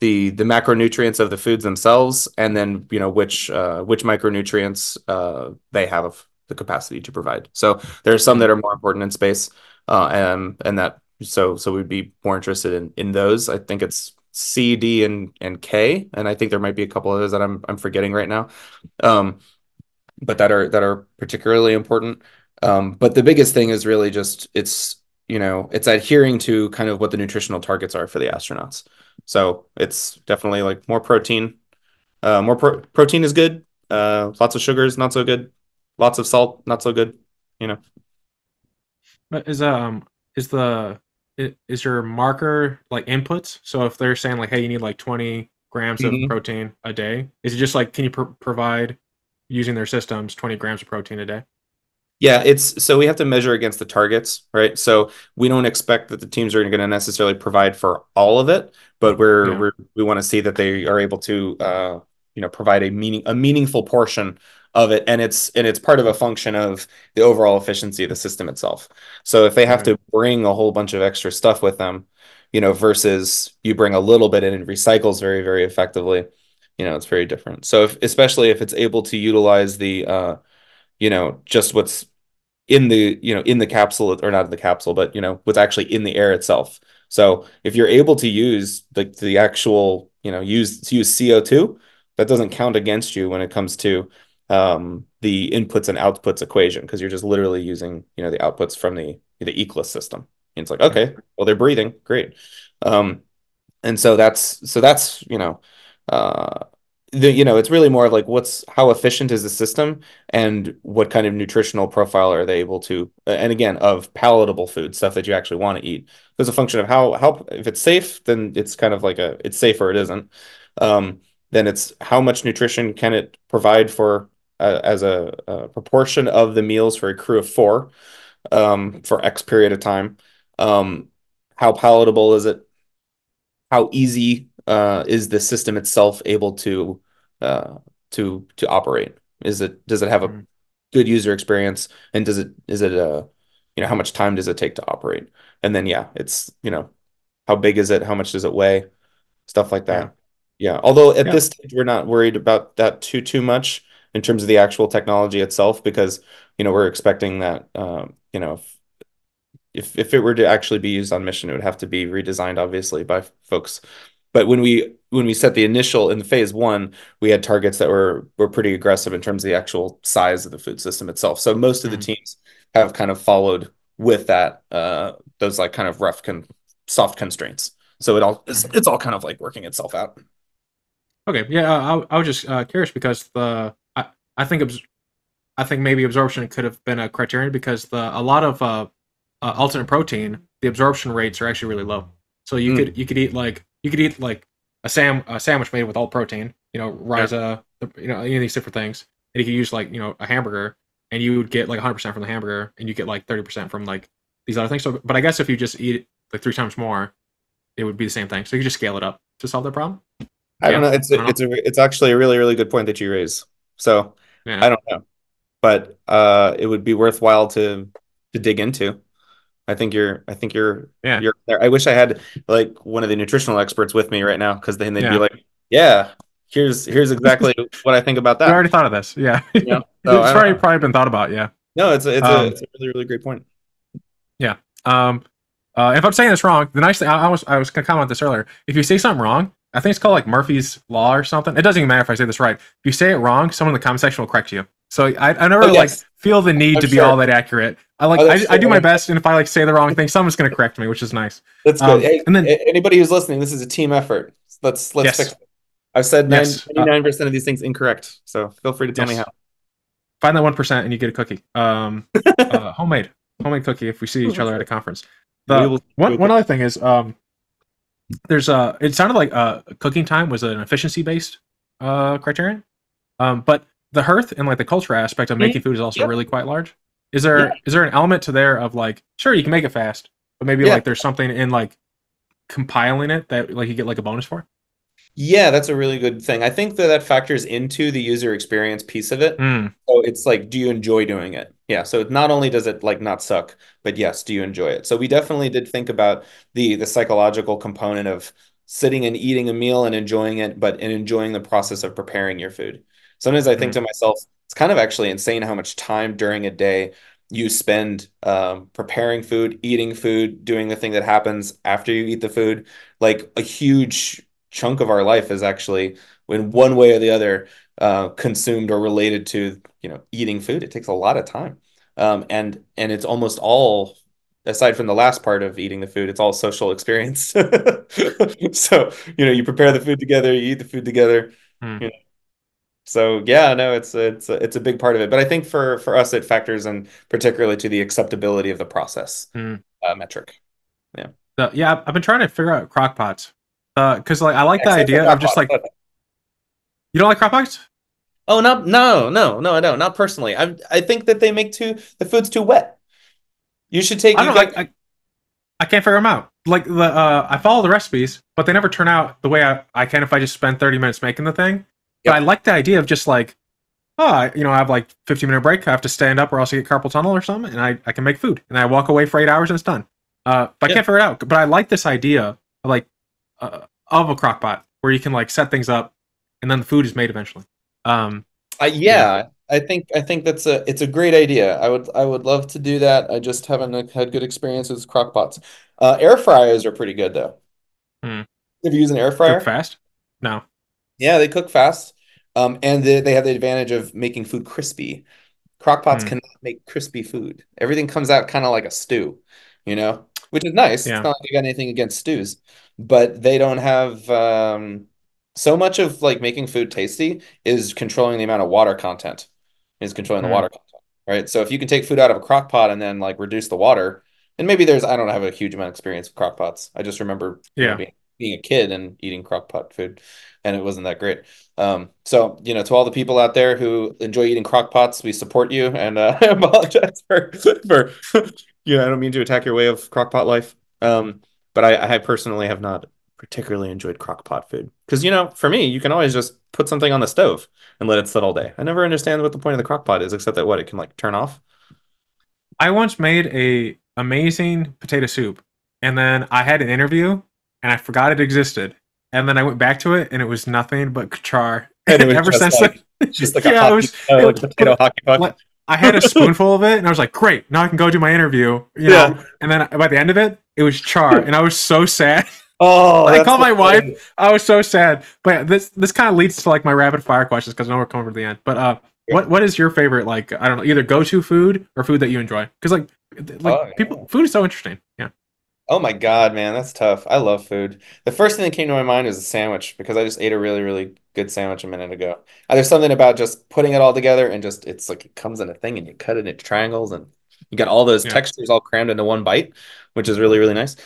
the the macronutrients of the foods themselves, and then you know which uh, which micronutrients uh, they have the capacity to provide. So there are some Mm. that are more important in space, uh, and and that so so we'd be more interested in in those. I think it's C, D, and and K, and I think there might be a couple others that I'm I'm forgetting right now. Um, but that are that are particularly important. Um, but the biggest thing is really just it's you know it's adhering to kind of what the nutritional targets are for the astronauts. So it's definitely like more protein. Uh, more pro protein is good. Uh, lots of sugars, not so good. Lots of salt, not so good. You know. But is um is the is your marker like inputs? So if they're saying like, hey, you need like twenty grams Mhm. of protein a day, is it just like can you pr- provide using their systems twenty grams of protein a day? Yeah, it's so we have to measure against the targets, right? So we don't expect that the teams are going to necessarily provide for all of it, but we're, Yeah. we're we want to see that they are able to uh, you know, provide a meaning a meaningful portion of it, and it's and it's part of a function of the overall efficiency of the system itself. So if they have to bring a whole bunch of extra stuff with them, you know, versus you bring a little bit in and recycles very, very effectively, you know, it's very different. So if especially if it's able to utilize the uh you know, just what's in the, you know, in the capsule or not in the capsule, but you know, what's actually in the air itself. So if you're able to use the the actual, you know, use use CO2, that doesn't count against you when it comes to um, the inputs and outputs equation because you're just literally using, you know, the outputs from the the ECLSS system. And it's like, okay, well, they're breathing, great. Um, and so that's so that's you know uh the you know it's really more of like what's how efficient is the system and what kind of nutritional profile are they able to and again of palatable food stuff that you actually want to eat there's a function of how how if it's safe then it's kind of like a it's safe or it isn't um then it's how much nutrition can it provide for uh, as a, a proportion of the meals for a crew of four um for X period of time um how palatable is it how easy uh, is the system itself able to uh, to to operate? Is it does it have a Mhm. good user experience, and does it is it uh you know how much time does it take to operate? And then yeah, it's you know how big is it? How much does it weigh? Stuff like that. Yeah. Yeah, although at Yeah. this stage we're not worried about that too too much in terms of the actual technology itself because you know we're expecting that um, you know if, if if it were to actually be used on mission, it would have to be redesigned, obviously, by folks. But when we when we set the initial in phase one, we had targets that were were pretty aggressive in terms of the actual size of the food system itself. So most of the Mhm. teams have kind of followed with that uh those like kind of rough con soft constraints. So it all it's, it's all kind of like working itself out. Okay, yeah, I, I was just uh, curious because the I, I think abs- I think maybe absorption could have been a criterion because the a lot of uh, uh, alternate protein the absorption rates are actually really low. So you Mm. could you could eat like you could eat like a sam a sandwich made with all protein, you know, Rhiza, you know, any of these different things, and you could use like you know a hamburger, and you would get like 100 percent from the hamburger, and you get like 30 percent from like these other things. So, but I guess if you just eat it like three times more, it would be the same thing. So you could just scale it up to solve that problem. I don't know. It's a, it's a it's actually a really really good point that you raise. So Yeah. I don't know, but uh, it would be worthwhile to to dig into. I think you're I think you're Yeah. you're there. I wish I had like one of the nutritional experts with me right now because then they'd Yeah. be like, yeah, here's here's exactly what I think about that." I already thought of this. Yeah. Yeah. it's So I don't already know. probably been thought about. Yeah. No, it's a, it's, Um, a, it's a really, really great point. Yeah. Um, uh, if I'm saying this wrong, the nice thing I, I was I was gonna comment this earlier. If you say something wrong, I think it's called like Murphy's Law or something. It doesn't even matter if I say this right. If you say it wrong, someone in the comment section will correct you. So I, I never Oh, like feel the need I'm to be sure. all that accurate. I like Oh, I, I do my best, and if I like say the wrong thing, someone's gonna correct me, which is nice. That's good. Um, hey, and then- anybody who's listening, this is a team effort. Let's let's Yes. fix it. I've said Uh, 99 percent of these things incorrect, so feel free to tell me how. Find that one percent, and you get a cookie. Um, uh, homemade homemade cookie if we see each other at a conference. The- one one other thing is um there's a it sounded like uh cooking time was an efficiency based uh criterion um but the hearth and like the culture aspect of making food is also Yep. really quite large is there is Yeah. there an element to there of like sure you can make it fast but maybe Yeah. like there's something in like compiling it that like you get like a bonus for Yeah, that's a really good thing. I think that that factors into the user experience piece of it. Mm, So it's like, do you enjoy doing it? Yeah. So not only does it like not suck, but yes, do you enjoy it? So we definitely did think about the the psychological component of sitting and eating a meal and enjoying it, but and enjoying the process of preparing your food. Sometimes I think to myself, it's kind of actually insane how much time during a day you spend um, preparing food, eating food, doing the thing that happens after you eat the food. Like a huge chunk of our life is actually in one way or the other uh, consumed or related to you know eating food. It takes a lot of time, um, and and it's almost all aside from the last part of eating the food, it's all social experience. so you know you prepare the food together, you eat the food together. Hmm. You know. So yeah, no, it's it's a, it's a big part of it. But I think for for us, it factors in particularly to the acceptability of the process Hmm. uh, metric. the, yeah I've- been trying to figure out crock pots because like i like the Except for idea of just like crock you don't like crock pots Oh, not no, no, no, I don't. Not personally. I I think that they make too the food's too wet. You should take. I don't got- like. I, I can't figure them out. Like the uh, I follow the recipes, but they never turn out the way I, I can if I just spend thirty minutes making the thing. But Yep. I like the idea of just like, oh, you know, I have like fifteen minute break. I have to stand up or else I get carpal tunnel or something, and I, I can make food, and I walk away for eight hours and it's done. Uh, but I can't figure it out. But I like this idea of like uh, of a crock pot where you can like set things up, and then the food is made eventually. Um, I, yeah, I think I think that's a it's a great idea. I would I would love to do that. I just haven't uh, had good experiences with crock pots. Uh, air fryers are pretty good though. Hmm. Have you used an air fryer? cook fast. No. Yeah, they cook fast. Um, and they, they have the advantage of making food crispy. Crock pots Hmm. cannot make crispy food. Everything comes out kind of like a stew, you know, which is nice. Yeah. It's not like I got anything against stews, but they don't have um, so much of like making food tasty is controlling the amount of water content, is controlling the Hmm. water content, right? So if you can take food out of a crock pot and then like reduce the water, and maybe there's I don't have a huge amount of experience with crock pots. I just remember Yeah. being, being a kid and eating crock pot food, and it wasn't that great. Um, so you know, to all the people out there who enjoy eating crock pots, we support you, and uh, I apologize for for you know I don't mean to attack your way of crock pot life. Um, but I, I personally have not particularly enjoyed crock pot food because you know for me you can always just put something on the stove and let it sit all day. I never understand what the point of the crock pot is except that what it can like turn off. I once made a amazing potato soup, and then I had an interview, and I forgot it existed, and then I went back to it, and it was nothing but char. And it was ever just since like- then, Just like a Yeah, it hockey, was- uh, it like potato hockey puck. like- I had a spoonful of it, and I was like, "Great, now I can go do my interview." You know, Yeah. and then by the end of it, it was char, and I was so sad. Oh, I called my wife. I was so sad. But this this kind of leads to like my rapid fire questions because I know we're coming to the end. But uh, what what is your favorite like I don't know either go to food or food that you enjoy? Because like like Oh, people food is so interesting. Yeah. Oh my God, man, that's tough. I love food. The first thing that came to my mind is a sandwich because I just ate a really, really good sandwich a minute ago. Uh, There's something about just putting it all together and just it's like it comes in a thing and you cut it into triangles and you got all those Yeah. textures all crammed into one bite, which is really, really nice.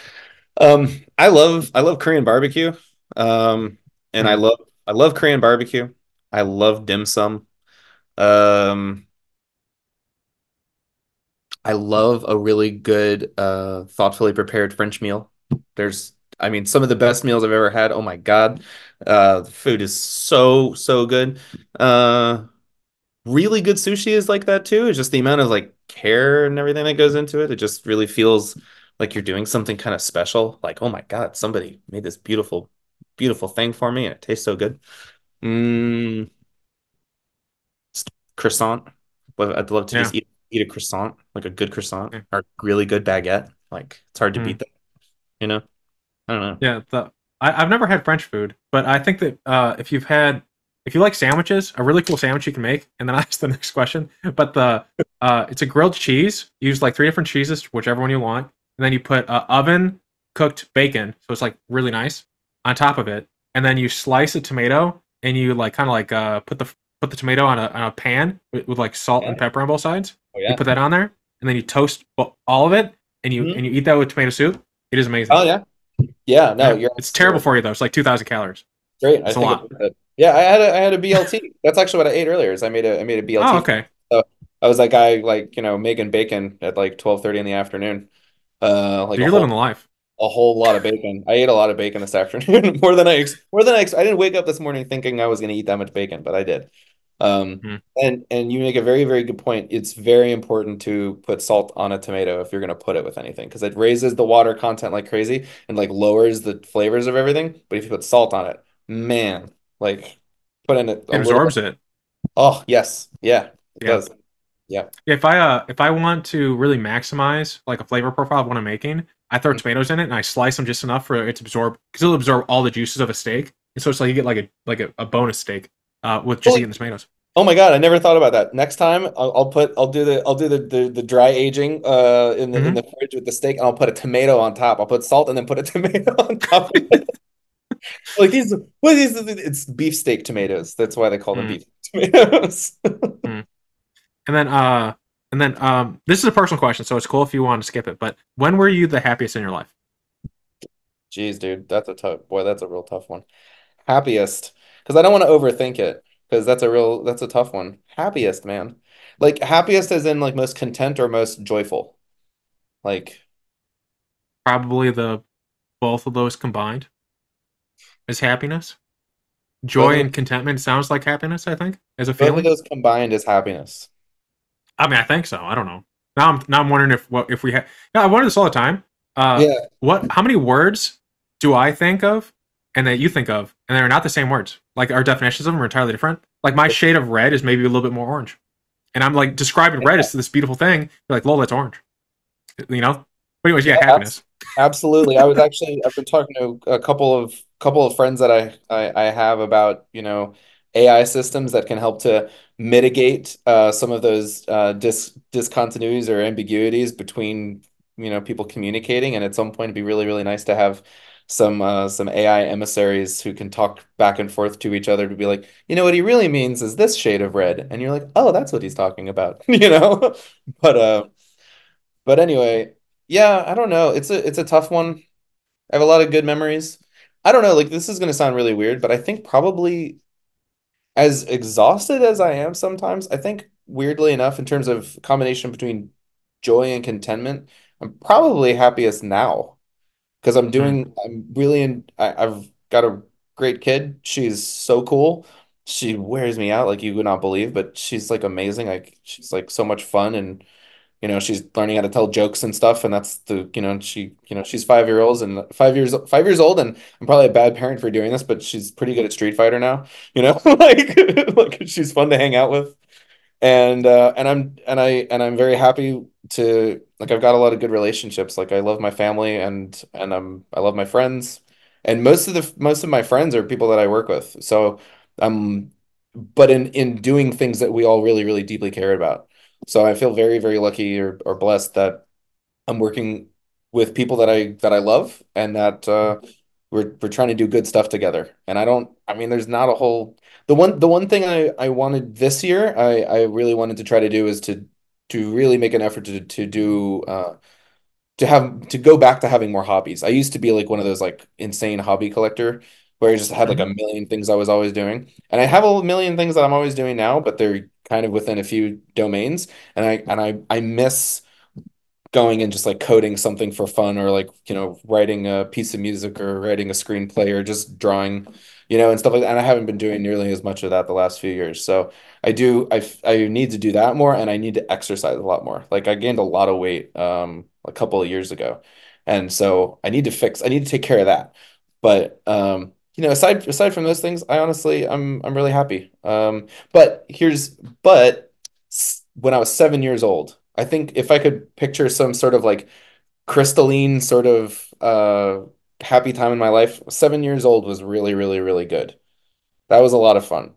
Um, I love I love Korean barbecue. Um, and I Hmm. love I love Korean barbecue. I love dim sum. Um, I love a really good, uh, thoughtfully prepared French meal. There's, I mean, some of the best meals I've ever had. Oh my God. Uh, the food is so, so good. Uh, really good sushi is like that too. It's just the amount of like care and everything that goes into it. It just really feels like you're doing something kind of special. Like, oh my God, somebody made this beautiful, beautiful thing for me and it tastes so good. Mm, croissant. I'd love to just eat eat a croissant, like a good croissant Yeah. or really good baguette. Like it's hard to Mm. beat that. You know? I don't know. Yeah, the I, I've never had French food, but I think that uh, if you've had if you like sandwiches, a really cool sandwich you can make, and then I ask the next question. But the uh, it's a grilled cheese. You use like three different cheeses, whichever one you want, and then you put uh, oven cooked bacon, so it's like really nice on top of it, and then you slice a tomato and you like kind of like uh, put the put the tomato on a, on a pan with, with like salt and pepper on both sides. Oh You put that on there, and then you toast all of it, and you Mhm. and you eat that with tomato soup. It is amazing. Oh yeah. Yeah, no, Yeah, you're it's terrible for you though. It's like two thousand calories. Great. I It's a lot. it. Yeah, I had a I had a BLT. That's actually what I ate earlier. Is I made a I made a BLT. Oh, okay. I was like I like, you know, making bacon at like 12:30 in the afternoon. Uh like You're a living whole, the life. a whole lot of bacon. I ate a lot of bacon this afternoon. More than I more than I I didn't wake up this morning thinking I was going to eat that much bacon, but I did. Um Hmm. and and you make a very very good point. It's very important to put salt on a tomato if you're going to put it with anything because it raises the water content like crazy and like lowers the flavors of everything. But if you put salt on it, man, like put in it It absorbs it. Oh, yes. Yeah, it Yeah. does. If I uh if I want to really maximize like a flavor profile of what I'm making, I throw Mhm. tomatoes in it and I slice them just enough for it to absorb because it'll absorb all the juices of a steak. And so it's like you get like a like a, a bonus steak uh with just Well, eating the tomatoes. Oh my God, I never thought about that. Next time I'll, I'll put I'll do the I'll do the the, the dry aging uh in the in Mhm. the fridge with the steak and I'll put a tomato on top. I'll put salt and then put a tomato on top of it. Like these what are these it's beefsteak tomatoes. That's why they call them Mm. beef tomatoes. And then uh and then um this is a personal question, so it's cool if you want to skip it. But when were you the happiest in your life? Jeez, dude, that's a tough boy, that's a real tough one. Happiest, because I don't want to overthink it, because that's a real that's a tough one. Happiest, man. Like happiest as in like most content or most joyful. Like Probably the both of those combined is happiness. Joy and contentment sounds like happiness, I think, as a both of feeling. those combined is happiness. I mean, I think so. I don't know. Now I'm now I'm wondering if what if we have. Yeah, I wonder this all the time. Uh, Yeah. What? How many words do I think of, and that you think of, and they're not the same words? Like our definitions of them are entirely different. Like my shade of red is maybe a little bit more orange, and I'm like describing red as this beautiful thing. You're like, lol, that's orange. You know. But anyways, yeah, Yeah, happiness. Absolutely. I was actually I've been talking to a couple of couple of friends that I, I I have about, you know, AI systems that can help to mitigate uh, some of those uh, dis discontinuities or ambiguities between, you know, people communicating. And at some point it'd be really, really nice to have some uh, some AI emissaries who can talk back and forth to each other to be like, you know, what he really means is this shade of red. And you're like, oh, that's what he's talking about, you know? But uh but anyway, yeah, I don't know. It's a it's a tough one. I have a lot of good memories. I don't know, like this is gonna sound really weird, but I think probably as exhausted as I am sometimes, I think weirdly enough, in terms of combination between joy and contentment, I'm probably happiest now because I'm mm-hmm. doing, I'm really in, I, I've got a great kid. She's so cool. She wears me out like you would not believe, but she's like amazing. Like she's like so much fun and you know she's learning how to tell jokes and stuff and that's the you know she you know she's five year olds and five years five years old and I'm probably a bad parent for doing this but she's pretty good at Street Fighter now you know like like she's fun to hang out with and uh and I'm and I and I'm very happy to like I've got a lot of good relationships. Like I love my family and and I'm I love my friends. And most of the most of my friends are people that I work with. So um but in in doing things that we all really really deeply care about. So I feel very, very lucky or, or blessed that I'm working with people that I that I love and that uh, we're we're trying to do good stuff together. And I don't, I mean, there's not a whole the one the one thing I I wanted this year, I I really wanted to try to do is to to really make an effort to to do uh to have to go back to having more hobbies. I used to be like one of those like insane hobby collector where I just had like a million things I was always doing. And I have a million things that I'm always doing now, but they're kind of within a few domains. And I and I I miss going and just like coding something for fun or like, you know, writing a piece of music or writing a screenplay or just drawing, you know, and stuff like that. And I haven't been doing nearly as much of that the last few years. So I do I I need to do that more and I need to exercise a lot more. Like I gained a lot of weight um a couple of years ago. And so I need to fix I need to take care of that. But um you know, aside aside from those things, I honestly I'm I'm really happy. Um but here's but when I was seven years old, I think if I could picture some sort of like crystalline sort of uh happy time in my life, seven years old was really, really, really good. That was a lot of fun.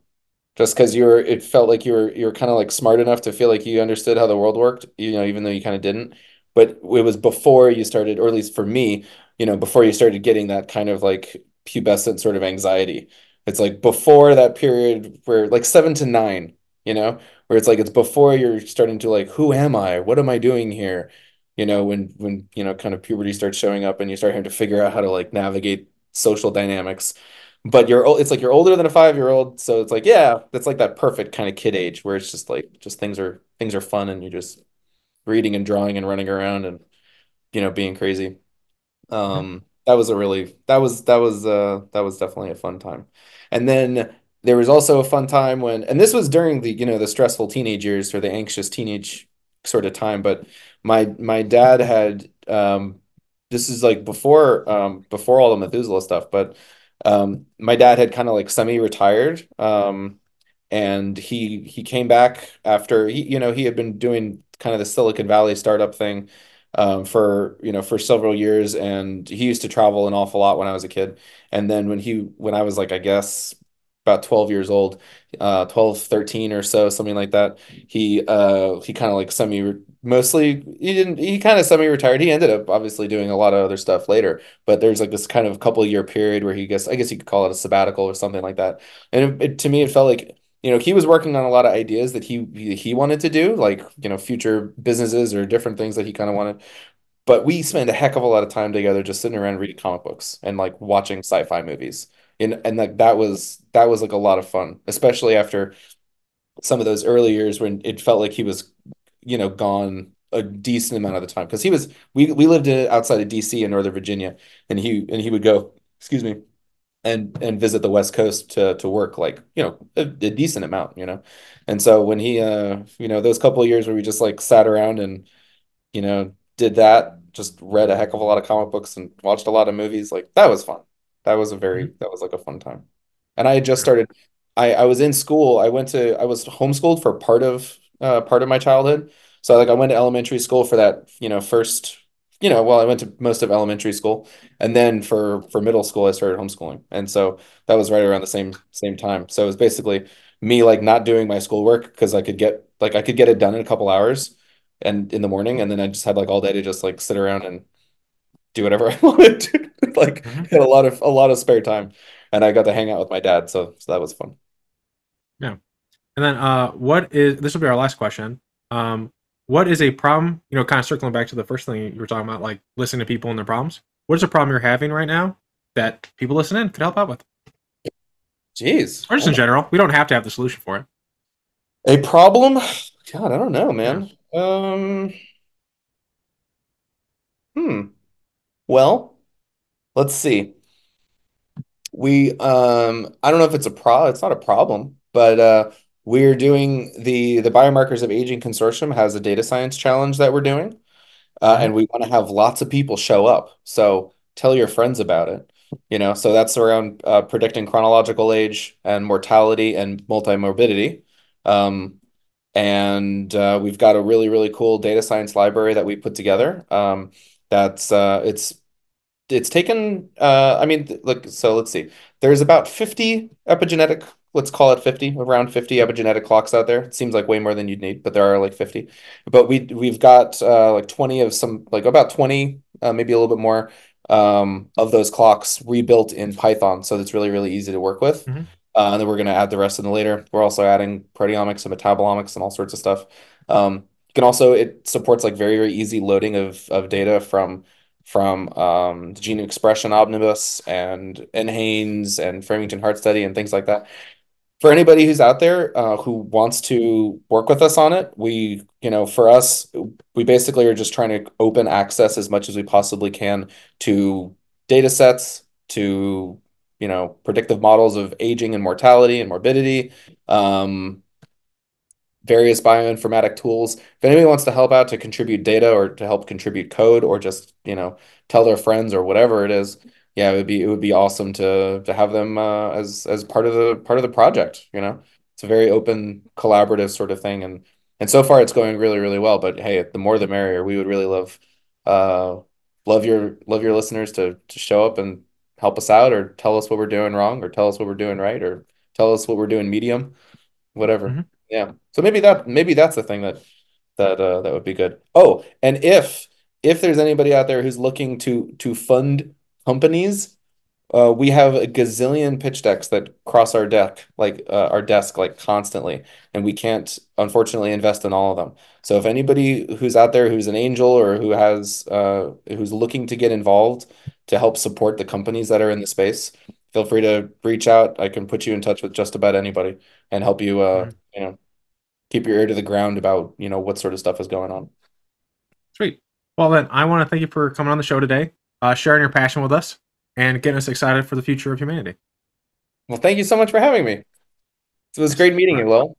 Just because you were, it felt like you were you were kind of like smart enough to feel like you understood how the world worked, you know, even though you kind of didn't. But it was before you started, or at least for me, you know, before you started getting that kind of like pubescent sort of anxiety. It's like before that period where like seven to nine, you know, where it's like it's before you're starting to like, who am I? What am I doing here? You know, when when you know, kind of puberty starts showing up and you start having to figure out how to like navigate social dynamics. But you're it's like you're older than a five year old, so it's like, yeah, that's like that perfect kind of kid age where it's just like just things are things are fun and you're just reading and drawing and running around and you know being crazy. Um, that was a really that was that was uh that was definitely a fun time. And then there was also a fun time when and this was during the you know the stressful teenage years or the anxious teenage sort of time, but my my dad had um this is like before um before all the Methuselah stuff, but um my dad had kind of like semi-retired. Um and he he came back after he you know he had been doing kind of the Silicon Valley startup thing um, for you know for several years and he used to travel an awful lot when I was a kid and then when he when I was like I guess about 12 years old uh 12 13 or so something like that he uh he kind of like semi mostly he didn't he kind of semi-retired he ended up obviously doing a lot of other stuff later but there's like this kind of couple year period where he guess I guess you could call it a sabbatical or something like that and it, it, to me it felt like you know, he was working on a lot of ideas that he he wanted to do, like, you know, future businesses or different things that he kind of wanted. But we spent a heck of a lot of time together just sitting around reading comic books and like watching sci-fi movies. And and like that was that was like a lot of fun, especially after some of those early years when it felt like he was, you know, gone a decent amount of the time. Because he was we we lived in, outside of DC in Northern Virginia, and he and he would go, excuse me and and visit the West Coast to to work like you know a, a decent amount you know? And so when he uh you know those couple of years where we just like sat around and you know did that just read a heck of a lot of comic books and watched a lot of movies like that was fun. That was a very Mhm. that was like a fun time. And I had just started I I was in school. I went to I was homeschooled for part of uh part of my childhood. So like I went to elementary school for that you know first you know well I went to most of elementary school. And then for for middle school I started homeschooling. And so that was right around the same same time. So it was basically me like not doing my schoolwork because I could get like I could get it done in a couple hours and in the morning. And then I just had like all day to just like sit around and do whatever I wanted to like Mhm. had a lot of a lot of spare time. And I got to hang out with my dad. So so that was fun. Yeah. And then uh what is this will be our last question. Um what is a problem, you know, kind of circling back to the first thing you were talking about, like listening to people and their problems. What is a problem you're having right now that people listening could help out with? jeez Or just in general. We don't have to have the solution for it. a problem God I don't know man um hmm well let's see we um I don't know if it's a pro it's not a problem but uh we're doing the the biomarkers of aging consortium has a data science challenge that we're doing uh, Mhm. and we want to have lots of people show up. So tell your friends about it you know? So that's around uh, predicting chronological age and mortality and multimorbidity. Um and uh, we've got a really really cool data science library that we put together. Um that's uh it's it's taken uh I mean look so let's see. There's about 50 epigenetic let's call it 50 around 50 epigenetic clocks out there. It seems like way more than you'd need but there are like 50 but we we've got uh like 20 of some like about 20 uh, maybe a little bit more um of those clocks rebuilt in Python so it's really really easy to work with. Mhm. uh, and then we're going to add the rest in the later. We're also adding proteomics and metabolomics and all sorts of stuff. Um you can also it supports like very very easy loading of of data from from um, the Gene Expression Omnibus and NHANES and Framingham Heart Study and things like that. For anybody who's out there uh, who wants to work with us on it, we, you know, for us, we basically are just trying to open access as much as we possibly can to data sets, to, you know, predictive models of aging and mortality and morbidity, um, various bioinformatic tools. If anybody wants to help out to contribute data or to help contribute code or just, you know, tell their friends or whatever it is, yeah, it would be it would be awesome to to have them uh, as as part of the part of the project, you know. It's a very open, collaborative sort of thing and and so far it's going really really well. But hey, the more the merrier. We would really love uh love your love your listeners to to show up and help us out or tell us what we're doing wrong or tell us what we're doing right or tell us what we're doing medium, whatever. Mhm. Yeah. So maybe that maybe that's the thing that that uh, that would be good. Oh, and if if there's anybody out there who's looking to to fund companies, uh, we have a gazillion pitch decks that cross our deck, like uh, our desk, like constantly, and we can't unfortunately invest in all of them. So if anybody who's out there who's an angel or who has uh, who's looking to get involved to help support the companies that are in the space, feel free to reach out. I can put you in touch with just about anybody and help you, uh, Mhm. you know, keep your ear to the ground about, you know, what sort of stuff is going on. Sweet. Well, then, I want to thank you for coming on the show today, uh, sharing your passion with us, and getting us excited for the future of humanity. Well, thank you so much for having me. It was great meeting you, Lowell.